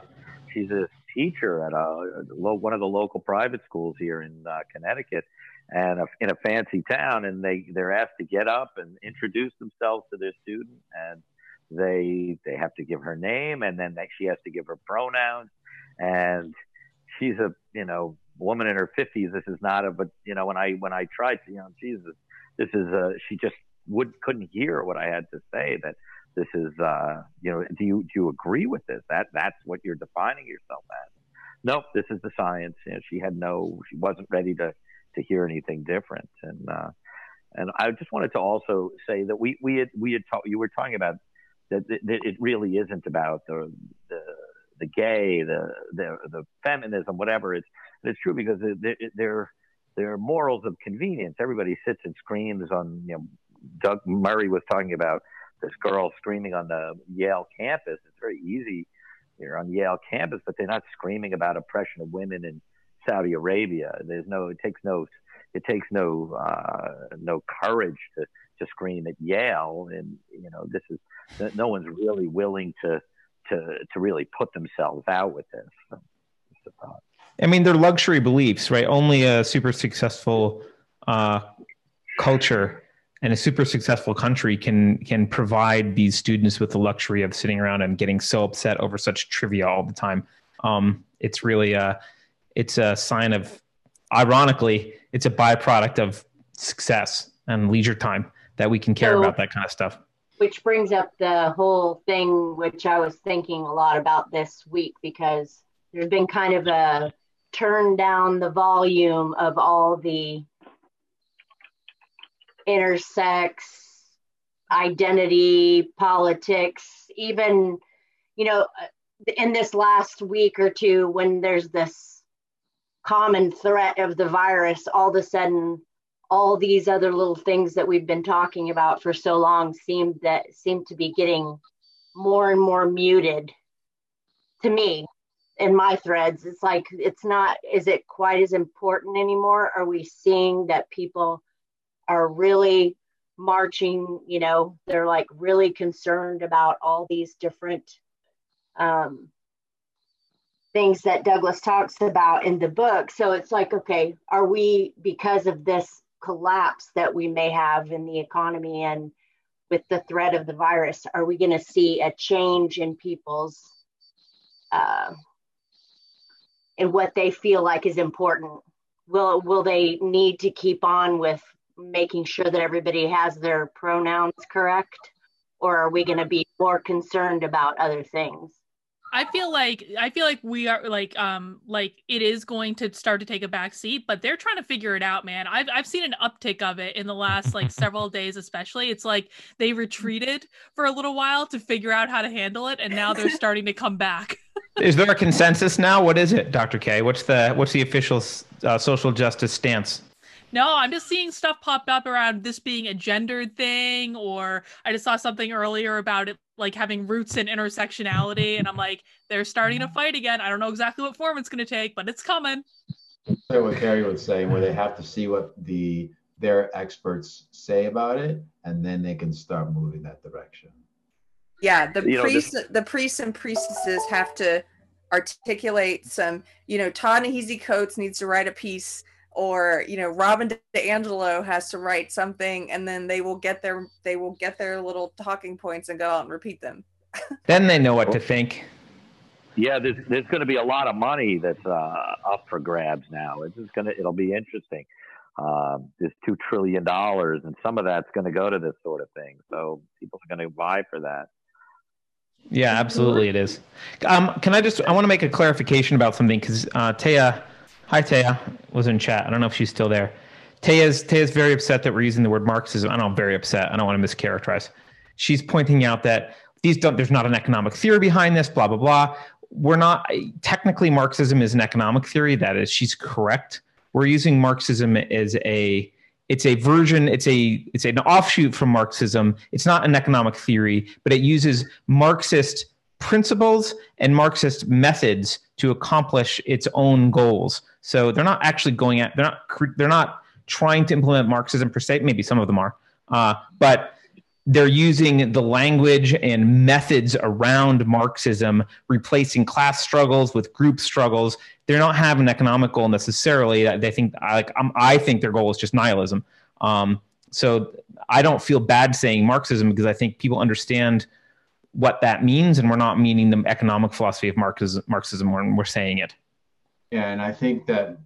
Speaker 10: she's a teacher at a, a one of the local private schools here in uh, Connecticut, and a, in a fancy town, and they they're asked to get up and introduce themselves to their student, and they they have to give her name, and then they, she has to give her pronouns, and she's a you know woman in her fifties. This is not a but you know when I when I tried to you know Jesus, this is a she just would couldn't hear what I had to say that this is uh you know do you do you agree with this? That that's what you're defining yourself as. Nope this is the science. You know, she had no she wasn't ready to to hear anything different. And uh and I just wanted to also say that we we had we had talked you were talking about that, that it really isn't about the the the gay the the the feminism whatever it's it's true because they're they're morals of convenience. Everybody sits and screams on you know Doug Murray was talking about this girl screaming on the Yale campus. It's very easy here on Yale campus, but they're not screaming about oppression of women in Saudi Arabia. There's no, it takes no, it takes no, uh, no courage to, to scream at Yale. And, you know, this is, no one's really willing to, to, to really put themselves out with this.
Speaker 1: I mean, they're luxury beliefs, right? Only a super successful uh, culture and a super successful country can can provide these students with the luxury of sitting around and getting so upset over such trivia all the time. Um, it's really a it's a sign of, ironically, it's a byproduct of success and leisure time that we can care
Speaker 8: So-
Speaker 1: about that kind of stuff.
Speaker 8: which brings up the whole thing which i was thinking a lot about this week because there's been kind of a turn down the volume of all the intersex identity politics even you know uh, in this last week or two when there's this common threat of the virus all of a sudden all these other little things that we've been talking about for so long seem that seem to be getting more and more muted to me in my threads. It's like it's not is it quite as important anymore? Are we seeing that people are really marching you know they're like really concerned about all these different um, things that douglas talks about in the book. So it's like okay are we because of this collapse that we may have in the economy and with the threat of the virus are we going to see a change in people's uh, in what they feel like is important? Will will they need to keep on with making sure that everybody has their pronouns correct or are we going to be more concerned about other things
Speaker 4: I feel like I feel like we are like um like it is going to start to take a back seat, but they're trying to figure it out, man. I've I've seen an uptick of it in the last like several days, especially. It's like they retreated for a little while to figure out how to handle it, and now they're starting to come back.
Speaker 1: is there a consensus now? What is it, Dr. K? What's the what's the official uh, social justice stance?
Speaker 4: No, I'm just seeing stuff pop up around this being a gendered thing, or I just saw something earlier about it like having roots in intersectionality, and I'm like, they're starting to fight again. I don't know exactly what form it's going to take, but it's coming.
Speaker 6: So what Carrie was saying, where they have to see what the their experts say about it, and then they can start moving that direction.
Speaker 2: Yeah, the
Speaker 10: You know,
Speaker 2: priests,
Speaker 10: this-
Speaker 2: the priests and priestesses have to articulate some. You know, Ta-Nehisi Coates needs to write a piece, or you know, Robin DiAngelo has to write something, and then they will get their they will get their little talking points and go out and repeat them.
Speaker 1: Then they know what to think.
Speaker 10: Yeah, there's there's going to be a lot of money that's uh, up for grabs now. It's just going to it'll be interesting. Um, there's two trillion dollars, and some of that's going to go to this sort of thing. So people are going to buy for that.
Speaker 1: Yeah, absolutely, it is. Um, can I just? I want to make a clarification about something because uh, Taya, hi Taya, was in chat. I don't know if she's still there. Taya's Taya's very upset that we're using the word Marxism. I know I'm very upset. I don't want to mischaracterize. She's pointing out that these don't. There's not an economic theory behind this. Blah blah blah. We're not technically Marxism is an economic theory. That is, she's correct. We're using Marxism as a it's a version it's a it's an offshoot from marxism it's not an economic theory but it uses marxist principles and marxist methods to accomplish its own goals so they're not actually going at they're not they're not trying to implement marxism per se maybe some of them are uh, but they're using the language and methods around Marxism, replacing class struggles with group struggles. They're not having economic goal necessarily. They think like um, I think their goal is just nihilism. Um, so I don't feel bad saying Marxism because I think people understand what that means, and we're not meaning the economic philosophy of Marxism, when we're saying it.
Speaker 6: Yeah, and I think that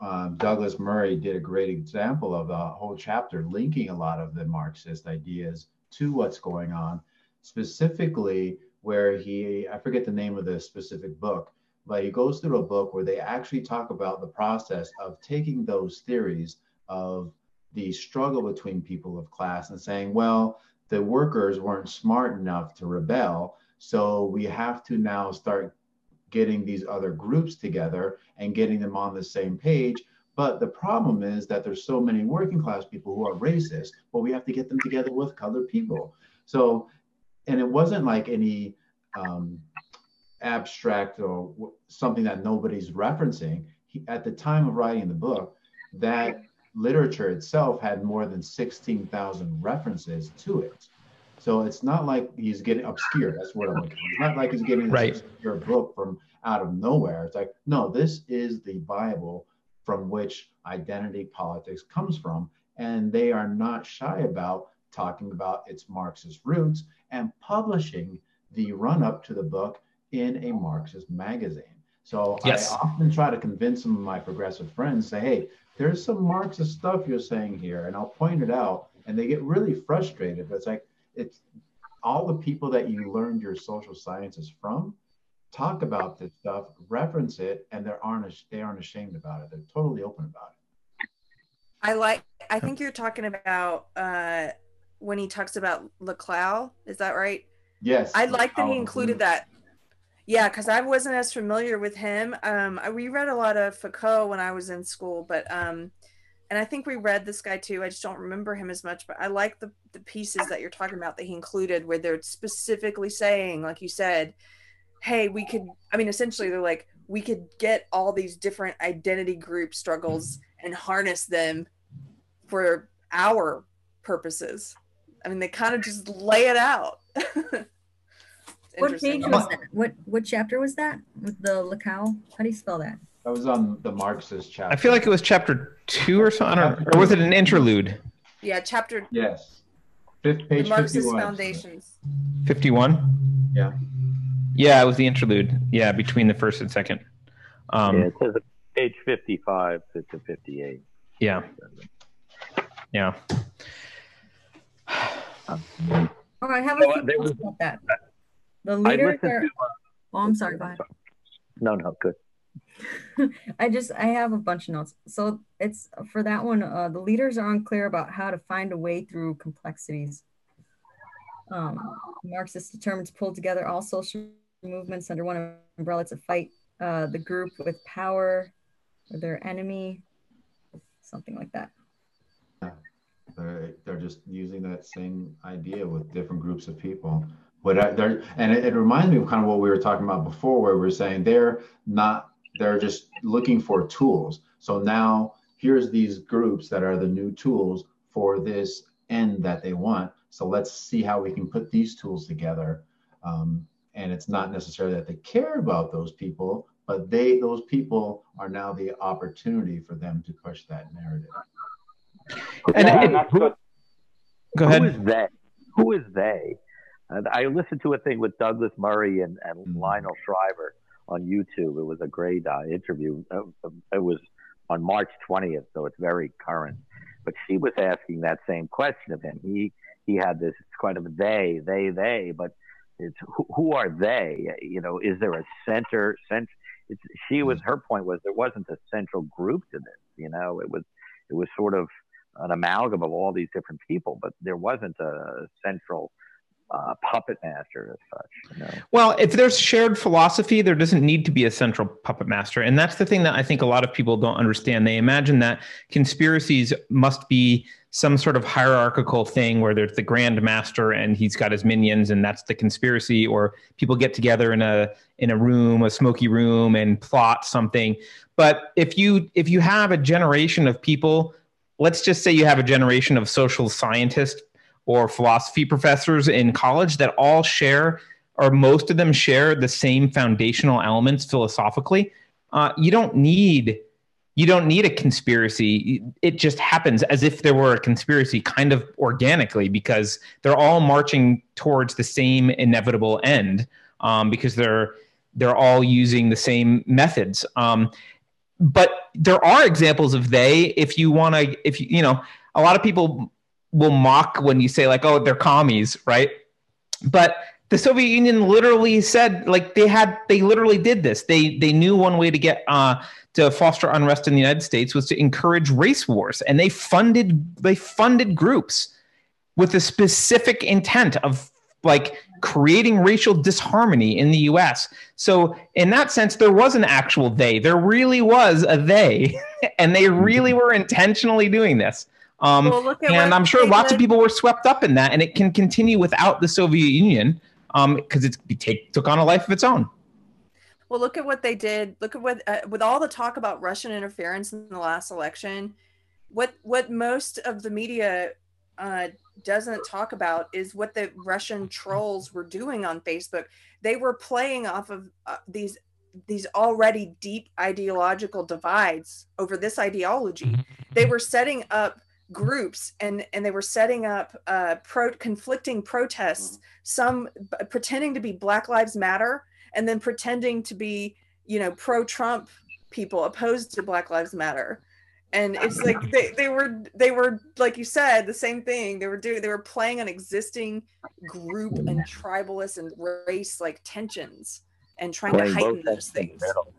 Speaker 6: um, Douglas Murray did a great example of a whole chapter linking a lot of the Marxist ideas to what's going on, specifically where he, I forget the name of the specific book, but he goes through a book where they actually talk about the process of taking those theories of the struggle between people of class and saying, well, the workers weren't smart enough to rebel. So we have to now start getting these other groups together and getting them on the same page. But the problem is that there's so many working class people who are racist, but we have to get them together with colored people. So, and it wasn't like any um, abstract or something that nobody's referencing. He, at the time of writing the book, that literature itself had more than 16,000 references to it. So it's not like he's getting obscure. That's what I'm looking for. It's not like he's getting this
Speaker 1: Right.
Speaker 6: obscure book from out of nowhere. It's like, no, this is the Bible from which identity politics comes from. And they are not shy about talking about its Marxist roots and publishing the run up to the book in a Marxist magazine. So
Speaker 1: Yes.
Speaker 6: I often try to convince some of my progressive friends, say, hey, there's some Marxist stuff you're saying here, and I'll point it out. And they get really frustrated. But it's like, it's all the people that you learned your social sciences from talk about this stuff, reference it, and they aren't they aren't ashamed about it. They're totally open about it.
Speaker 2: I like. I think you're talking about uh, when he talks about Laclau. Is that right?
Speaker 6: Yes.
Speaker 2: I like that he included that. Yeah, because I wasn't as familiar with him. Um, I- we read a lot of Foucault when I was in school, but um, and I think we read this guy too. I just don't remember him as much, but I like the the pieces that you're talking about that he included, where they're specifically saying, like you said, hey, we could. I mean, essentially, they're like, we could get all these different identity group struggles and harness them for our purposes. I mean, they kind of just lay it out. It's
Speaker 7: What page was that? What what chapter was that with the Lacau? How do you spell that?
Speaker 6: That was on the Marxist chapter.
Speaker 1: I feel like it was chapter two or something, I or was it an interlude?
Speaker 2: Yeah, chapter
Speaker 6: Yes. Fifth
Speaker 2: the
Speaker 6: page
Speaker 2: Marxist
Speaker 6: 51.
Speaker 2: Foundations.
Speaker 1: Fifty-one.
Speaker 6: Yeah.
Speaker 1: Yeah, it was the interlude. Yeah, between the first and second. Um,
Speaker 10: yeah, it says page 55 to to 58.
Speaker 1: yeah. Yeah.
Speaker 7: Oh, I have
Speaker 10: So,
Speaker 7: a few
Speaker 10: there was-
Speaker 7: about that. The
Speaker 10: I
Speaker 7: leaders are.
Speaker 10: to. Uh,
Speaker 7: Oh, I'm sorry. Go ahead.
Speaker 10: no, no, good.
Speaker 7: I just I have a bunch of notes. So it's for that one. Uh, the leaders are unclear about how to find a way through complexities. Um, Marxists determined to pull together all social movements under one umbrella to fight uh, the group with power or their enemy, something like that.
Speaker 6: They're, they're just using that same idea with different groups of people. But I- they're, and it, it reminds me of kind of what we were talking about before, where we we're saying they're not, they're just looking for tools. So now here's these groups that are the new tools for this end that they want. So let's see how we can put these tools together. Um, and it's not necessarily that they care about those people, but they, those people are now the opportunity for them to push that narrative.
Speaker 1: And
Speaker 11: yeah,
Speaker 1: it-
Speaker 11: and that's what
Speaker 1: Go ahead.
Speaker 10: is they? Who is they? And I listened to a thing with Douglas Murray and, and Lionel Shriver on YouTube. It was a great uh, interview. Uh, it was on March 20th, so it's very current. But she was asking that same question of him. He he had this it's kind of a they, they, they, but it's who, who are they? You know, is there a center? Cent- it's, she was her point was there wasn't a central group to this. You know, it was it was sort of an amalgam of all these different people, but there wasn't a central uh, puppet master as such. You know?
Speaker 1: Well, if there's shared philosophy, there doesn't need to be a central puppet master. And that's the thing that I think a lot of people don't understand. They imagine that conspiracies must be some sort of hierarchical thing where there's the grand master and he's got his minions and that's the conspiracy or people get together in a in a room, a smoky room and plot something. But if you if you have a generation of people, let's just say you have a generation of social scientists or philosophy professors in college that all share or most of them share the same foundational elements philosophically uh, you don't need you don't need a conspiracy. It just happens as if there were a conspiracy kind of organically because they're all marching towards the same inevitable end um, because they're they're all using the same methods. Um, but there are examples of they if you want to if you you know a lot of people will mock when you say like oh they're commies right but the soviet union literally said like they had they literally did this they they knew one way to get uh to foster unrest in the united states was to encourage race wars and they funded they funded groups with a specific intent of like creating racial disharmony in the US. So in that sense there was an actual they. There really was a they and they really were intentionally doing this. Um,
Speaker 2: Well,
Speaker 1: and I'm sure
Speaker 2: they
Speaker 1: lots of people were swept up in that and it can continue without the Soviet Union because it take, took on a life of its own.
Speaker 2: Well, look at what they did. Look at what uh, with all the talk about Russian interference in the last election. What what most of the media uh, doesn't talk about is what the Russian trolls were doing on Facebook. They were playing off of uh, these these already deep ideological divides over this ideology. They were setting up groups and and they were setting up uh, pro conflicting protests. Some b- pretending to be Black Lives Matter and then pretending to be you know pro Trump people opposed to Black Lives Matter. And it's like they, they were they were like you said the same thing they were doing they were playing on existing group and tribalist and race like tensions and trying
Speaker 10: Playing
Speaker 2: to heighten those
Speaker 10: ends from the
Speaker 2: things.
Speaker 10: middle.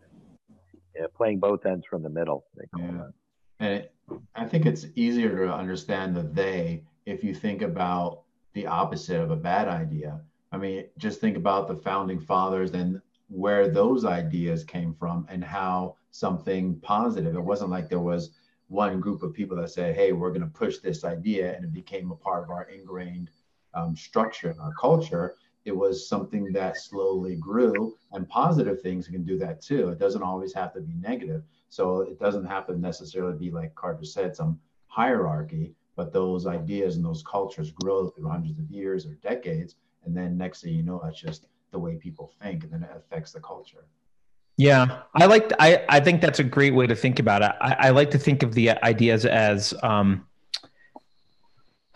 Speaker 10: Yeah, playing both ends from the middle. They call
Speaker 6: Yeah.
Speaker 10: it.
Speaker 6: And it, I think it's easier to understand the they if you think about the opposite of a bad idea. I mean, just think about the founding fathers and where those ideas came from and how something positive. It wasn't like there was one group of people that said, hey, we're going to push this idea and it became a part of our ingrained um, structure and our culture. It was something that slowly grew, and positive things can do that too. It doesn't always have to be negative. So it doesn't have to necessarily be like Carter said, some hierarchy, but those ideas and those cultures grow through hundreds of years or decades. And then next thing you know, that's just the way people think, and then it affects the culture.
Speaker 1: Yeah, I like. I I think that's a great way to think about it. I, I like to think of the ideas as. Um,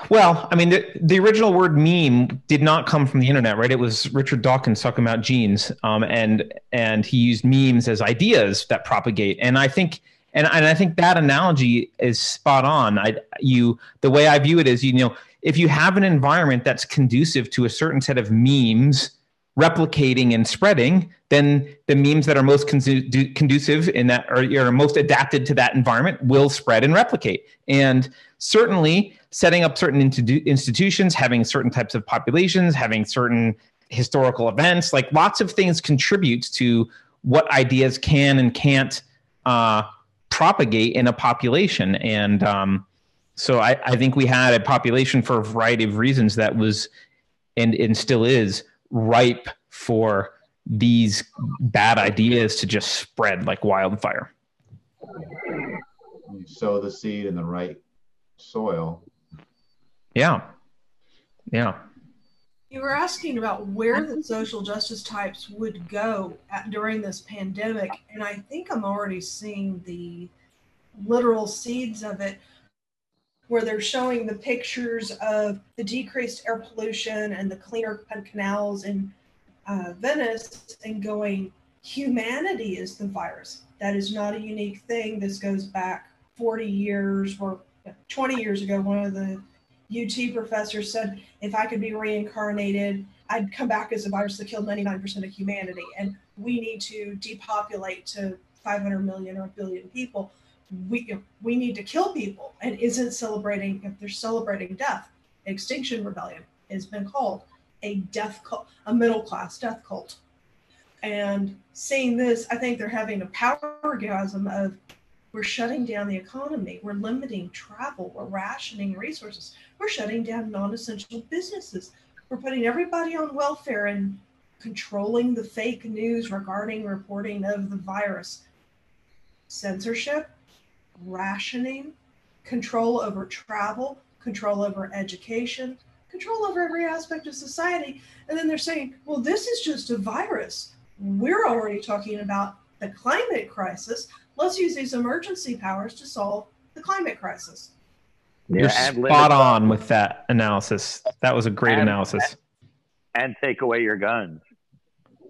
Speaker 1: well, I mean, the, the original word meme did not come from the internet, right? It was Richard Dawkins talking about genes, um, and and he used memes as ideas that propagate. And I think, and and I think that analogy is spot on. I you the way I view it is, you know, if you have an environment that's conducive to a certain set of memes replicating and spreading, then the memes that are most condu- conducive in that or are most adapted to that environment will spread and replicate. And certainly, setting up certain institu- institutions, having certain types of populations, having certain historical events, like lots of things contribute to what ideas can and can't uh, propagate in a population. And um, so I, I think we had a population for a variety of reasons that was and, and still is ripe for these bad ideas to just spread like wildfire.
Speaker 6: You sow the seed in the right soil.
Speaker 1: Yeah. Yeah.
Speaker 3: You were asking about where the social justice types would go at, during this pandemic, and I think I'm already seeing the literal seeds of it where they're showing the pictures of the decreased air pollution and the cleaner canals in uh, Venice and going, humanity is the virus. That is not a unique thing. This goes back 40 years or 20 years ago. One of the UT professors said, if I could be reincarnated, I'd come back as a virus that killed 99% of humanity. And we need to depopulate to 500 million or a billion people we we need to kill people and isn't celebrating if they're celebrating death extinction rebellion has been called a death cult a middle class death cult and seeing this i think they're having a power orgasm of we're shutting down the economy we're limiting travel we're rationing resources we're shutting down non-essential businesses we're putting everybody on welfare and controlling the fake news regarding reporting of the virus censorship rationing, control over travel, control over education, control over every aspect of society. And then they're saying, well, this is just a virus. We're already talking about the climate crisis. Let's use these emergency powers to solve the climate crisis.
Speaker 1: You're
Speaker 10: and limit-
Speaker 1: spot on with that analysis. That was a great
Speaker 10: And-
Speaker 1: analysis.
Speaker 10: and take away your guns.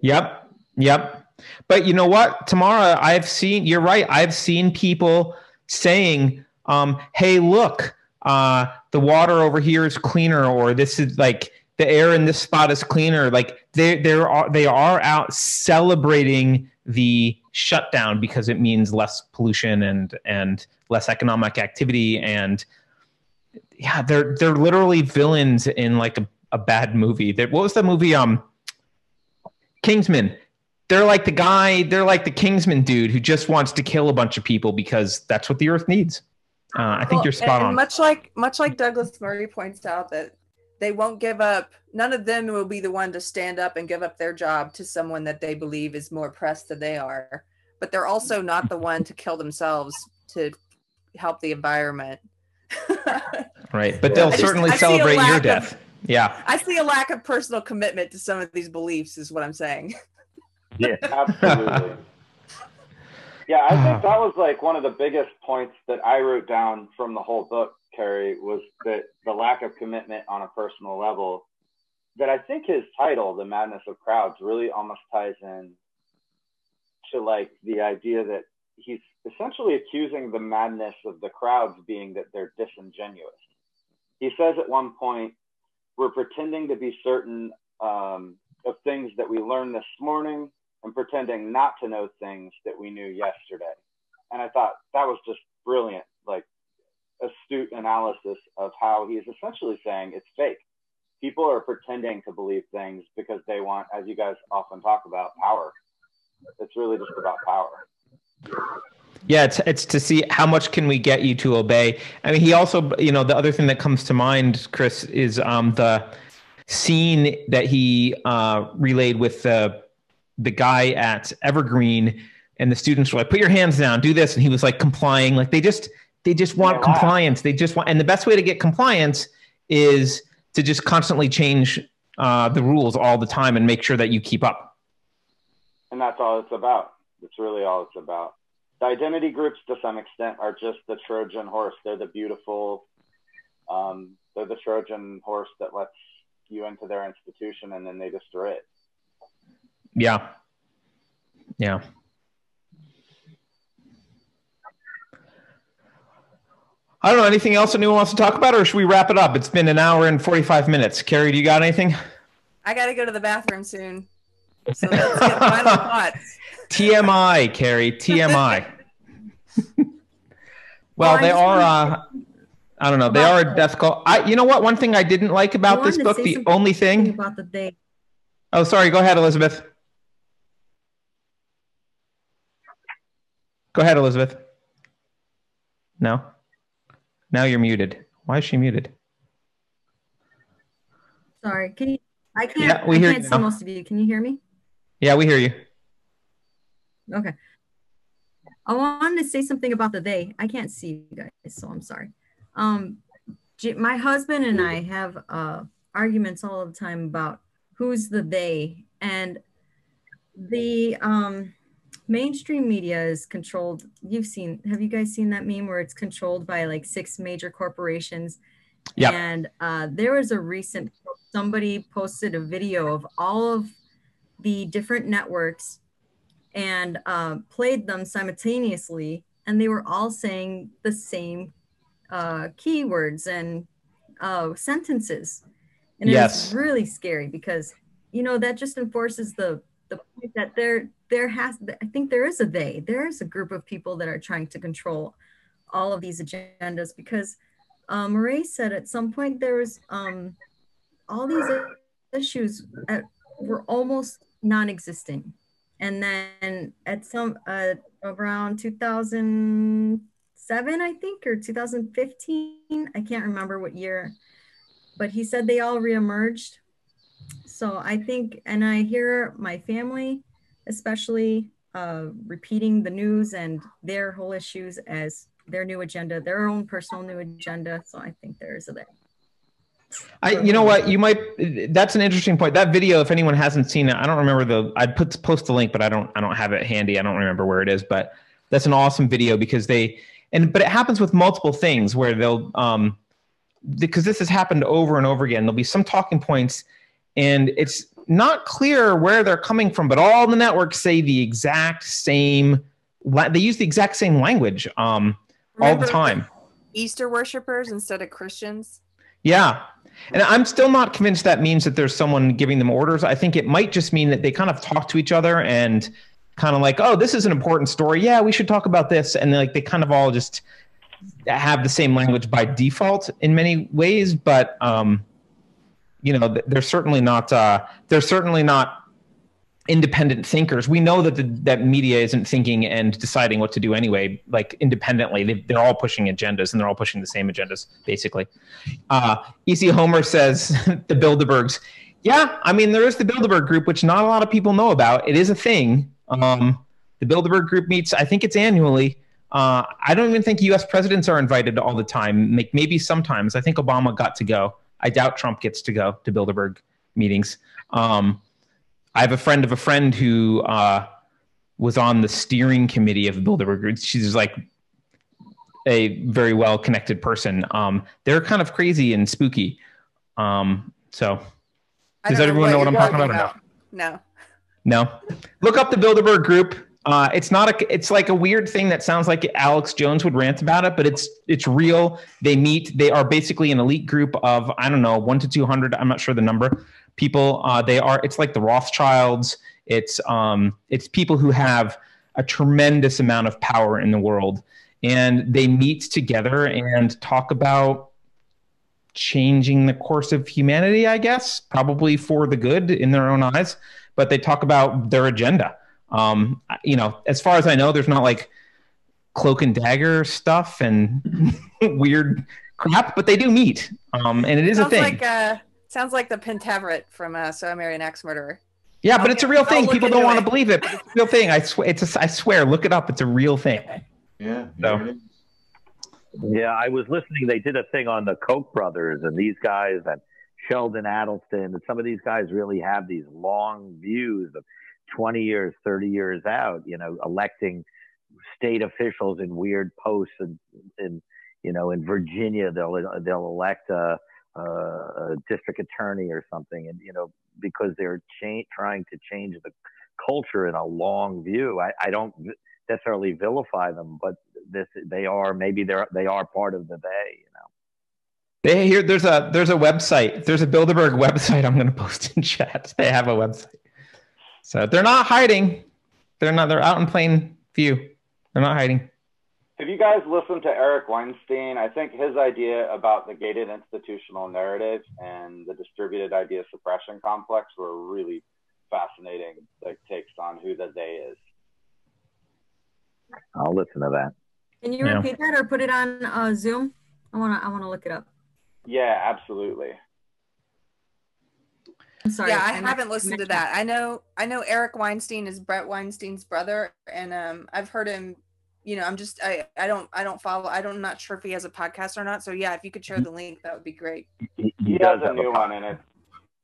Speaker 1: Yep. Yep. But you know what, Tamara, I've seen, you're right. I've seen people saying, um, hey, look, uh, the water over here is cleaner, or this is like the air in this spot is cleaner. Like they, they are, they are out celebrating the shutdown because it means less pollution and, and less economic activity. And yeah, they're, they're literally villains in like a, a bad movie. That what was the movie? Um, Kingsman. They're like the guy. They're like the Kingsman dude who just wants to kill a bunch of people because that's what the Earth needs. Uh, I think
Speaker 2: Well,
Speaker 1: you're spot on.
Speaker 2: Much like much like Douglas Murray points out that they won't give up. None of them will be the one to stand up and give up their job to someone that they believe is more pressed than they are. But they're also not the one to kill themselves to help the environment.
Speaker 1: right, but they'll
Speaker 2: I just-
Speaker 1: certainly
Speaker 2: I
Speaker 1: celebrate your
Speaker 2: lack of-
Speaker 1: death. yeah.
Speaker 2: I see a lack of personal commitment to some of these beliefs, is what I'm saying.
Speaker 10: Yeah.
Speaker 11: Absolutely. Yeah, I think ah. that was like one of the biggest points that I wrote down from the whole book, Was that the lack of commitment on a personal level. That I think his title, The Madness of Crowds, really almost ties in to like the idea that he's essentially accusing the madness of the crowds being that they're disingenuous. He says at one point, we're pretending to be certain um, of things that we learned this morning and pretending not to know things that we knew yesterday. And I thought that was just brilliant, like astute analysis of how he is essentially saying it's fake. People are pretending to believe things because they want, as you guys often talk about, power. It's really just about power.
Speaker 1: Yeah, it's it's to see how much can we get you to obey. I mean, he also, you know, the other thing that comes to mind, Chris, is um, the scene that he uh, relayed with the the guy at Evergreen, and the students were like, "Put your hands down, do this," and he was like complying. Like they just they just want yeah, compliance. Wow. They just want, and the best way to get compliance is to just constantly change uh, the rules all the time and make sure that you keep up.
Speaker 11: And that's all it's about. It's really all it's about the identity groups to some extent are just the Trojan horse. They're the beautiful, um, they're the Trojan horse that lets you into their institution and then they destroy it.
Speaker 1: Yeah. Yeah. I don't know. Anything else anyone wants to talk about, or should we wrap it up? It's been an hour and 45 minutes. Carrie, do you got anything?
Speaker 2: I got to go to the bathroom soon. So let's get final thoughts.
Speaker 1: TMI, Carrie. TMI. well, they are. Uh, I don't know. They are a death call. I. You know what? One thing I didn't like about this book, the only thing
Speaker 7: about the day.
Speaker 1: Oh, sorry. Go ahead, Elizabeth. Go ahead, Elizabeth. No. Now you're muted. Why is she muted?
Speaker 7: Sorry. Can you? I can't. Yeah, we I hear can't see most of you. Can you hear me?
Speaker 1: Yeah, we hear you.
Speaker 7: Okay. I wanted to say something about the they. I can't see you guys, so I'm sorry. Um, my husband and I have uh, arguments all the time about who's the they, and the um, mainstream media is controlled. You've seen, have you guys seen that meme where it's controlled by like six major corporations?
Speaker 1: Yeah.
Speaker 7: And uh, there was a recent somebody posted a video of all of the different networks and uh, played them simultaneously, and they were all saying the same uh, keywords and uh, sentences. And yes. it's really scary because you know that just enforces the the point that there there has I think there is a they there is a group of people that are trying to control all of these agendas because Murray said at some point there was um, all these issues at, were almost non-existent. And then at some uh, around 2007 i think or 2015 i can't remember what year but he said they all reemerged so i think and i hear my family especially uh, repeating the news and their whole issues as their new agenda their own personal new agenda so i think there is a there
Speaker 1: I, you know what, you might. That's an interesting point. That video, if anyone hasn't seen it, I don't remember the. I'd put post the link, but I don't. I don't have it handy. I don't remember where it is. But that's an awesome video because they and but it happens with multiple things where they'll um because this has happened over and over again. There'll be some talking points, and it's not clear where they're coming from, but all the networks say the exact same. They use the exact same language um, all the time.
Speaker 2: Easter worshippers instead of Christians.
Speaker 1: Yeah, and I'm still not convinced that means that there's someone giving them orders. I think it might just mean that they kind of talk to each other and kind of like, oh, this is an important story. Yeah, we should talk about this. And like they kind of all just have the same language by default in many ways. But um, you know, they're certainly not. Uh, they're certainly not independent thinkers. We know that the, that media isn't thinking and deciding what to do anyway, like independently. They, are all pushing agendas and they're all pushing the same agendas, basically. Uh, EC Homer says the Bilderbergs. Yeah, I mean, there is the Bilderberg group, which not a lot of people know about. It is a thing. Um, the Bilderberg group meets, I think it's annually. Uh, I don't even think U.S. presidents are invited all the time. Maybe sometimes. I think Obama got to go. I doubt Trump gets to go to Bilderberg meetings. Um, I have a friend of a friend who uh, was on the steering committee of Bilderberg. Group. She's like a very well connected person. Um, they're kind of crazy and spooky. Um, so, does everyone know, know what I'm talking about, about?
Speaker 2: No.
Speaker 1: No. Look up the Bilderberg group. Uh, it's not a. It's like a weird thing that sounds like Alex Jones would rant about it, but it's it's real. They meet. They are basically an elite group of I don't know one to two hundred. I'm not sure the number people. Uh, they are. It's like the Rothschilds. It's um, it's people who have a tremendous amount of power in the world, and they meet together and talk about changing the course of humanity. I guess probably for the good in their own eyes, but they talk about their agenda. Um, you know, as far as I know, there's not like cloak and dagger stuff and weird crap, but they do meet, um, and it is
Speaker 2: sounds
Speaker 1: a thing.
Speaker 2: like uh, sounds like the Pentaverate from uh, So I Married an Axe Murderer.
Speaker 1: yeah, but it's a real thing. People don't want to believe it, but it's a real thing. I swear. It's a, I swear. Look it up. It's a real thing.
Speaker 6: Yeah.
Speaker 1: So-
Speaker 6: here it is.
Speaker 10: Yeah, I was listening. They did a thing on the Koch brothers and these guys and Sheldon Adelson. And some of these guys really have these long views of 20 years, 30 years out, you know, electing state officials in weird posts and you know, in Virginia, they'll, they'll elect a, a, district attorney or something. And, you know, because they're cha- trying to change the culture in a long view. I, I don't necessarily vilify them, but this, they are, maybe they're, they are part of the they, you know.
Speaker 1: They here. There's a there's a website. There's a Bilderberg website. I'm going to post in chat. They have a website. So they're not hiding. They're not. They're out in plain view. They're not hiding.
Speaker 11: Have you guys listened to Eric Weinstein? I think his idea about the gated institutional narrative and the distributed idea suppression complex were really fascinating like takes on who the they is.
Speaker 10: I'll listen to that.
Speaker 7: Can you
Speaker 1: Yeah.
Speaker 7: repeat that or put it on uh, Zoom? I wanna I wanna look it up.
Speaker 11: Yeah, absolutely.
Speaker 7: I'm sorry.
Speaker 2: yeah, I
Speaker 7: I'm
Speaker 2: haven't
Speaker 7: not-
Speaker 2: listened to that. I know I know Eric Weinstein is Brett Weinstein's brother, and um, I've heard him. You know, I'm just I I don't I don't follow. I don't I'm not sure if he has a podcast or not. So yeah, if you could share the link, that would be great.
Speaker 10: He,
Speaker 11: He,
Speaker 10: does
Speaker 11: has a
Speaker 10: have a
Speaker 11: new one and it's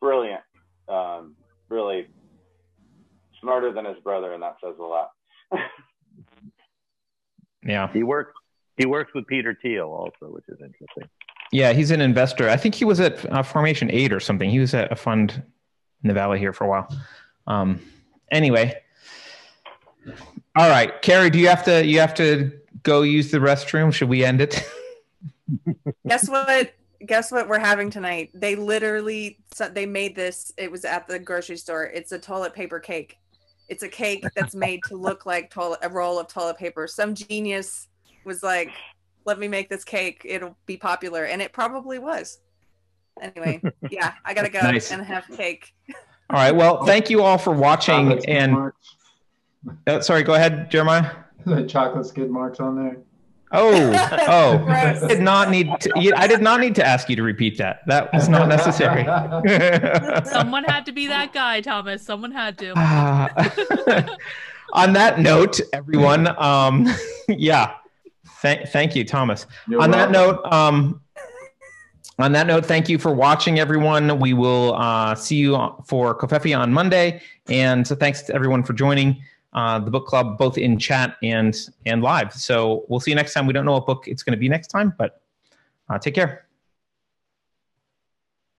Speaker 11: brilliant. Um, really smarter than his brother, and that says a lot.
Speaker 1: Yeah.
Speaker 10: He works. He works with Peter Thiel also, which is interesting.
Speaker 1: Yeah. He's an investor. I think he was at uh, Formation Eight or something. He was at a fund in the valley here for a while. Um. Anyway. All right, Carrie. Do you have to? You have to go use the restroom. Should we end it?
Speaker 2: Guess what? Guess what we're having tonight? They literally they made this. It was at the grocery store. It's a toilet paper cake. It's a cake that's made to look like toilet a roll of toilet paper. Some genius was like, "Let me make this cake. It'll be popular," and it probably was. Anyway, yeah, I gotta go
Speaker 1: Nice.
Speaker 2: and have cake.
Speaker 1: All right. Well, thank you all for watching.
Speaker 6: Chocolate skid
Speaker 1: And
Speaker 6: marks.
Speaker 1: uh, sorry, go ahead, Jeremiah.
Speaker 6: the chocolate skid marks on there.
Speaker 1: Oh, oh! I did not need. To, you- I did not need to ask you to repeat that. That was not necessary.
Speaker 4: Someone had to be that guy, Thomas. Someone had to.
Speaker 1: Ah. on that note, everyone, um, yeah, thank, thank you, Thomas.
Speaker 6: You're
Speaker 1: on that note, um, on that note, thank you for watching, everyone. We will uh, see you for Kofefi on Monday, and so thanks to everyone for joining uh, the book club, both in chat and and live. So we'll see you next time. We don't know what book it's going to be next time, but uh, take care.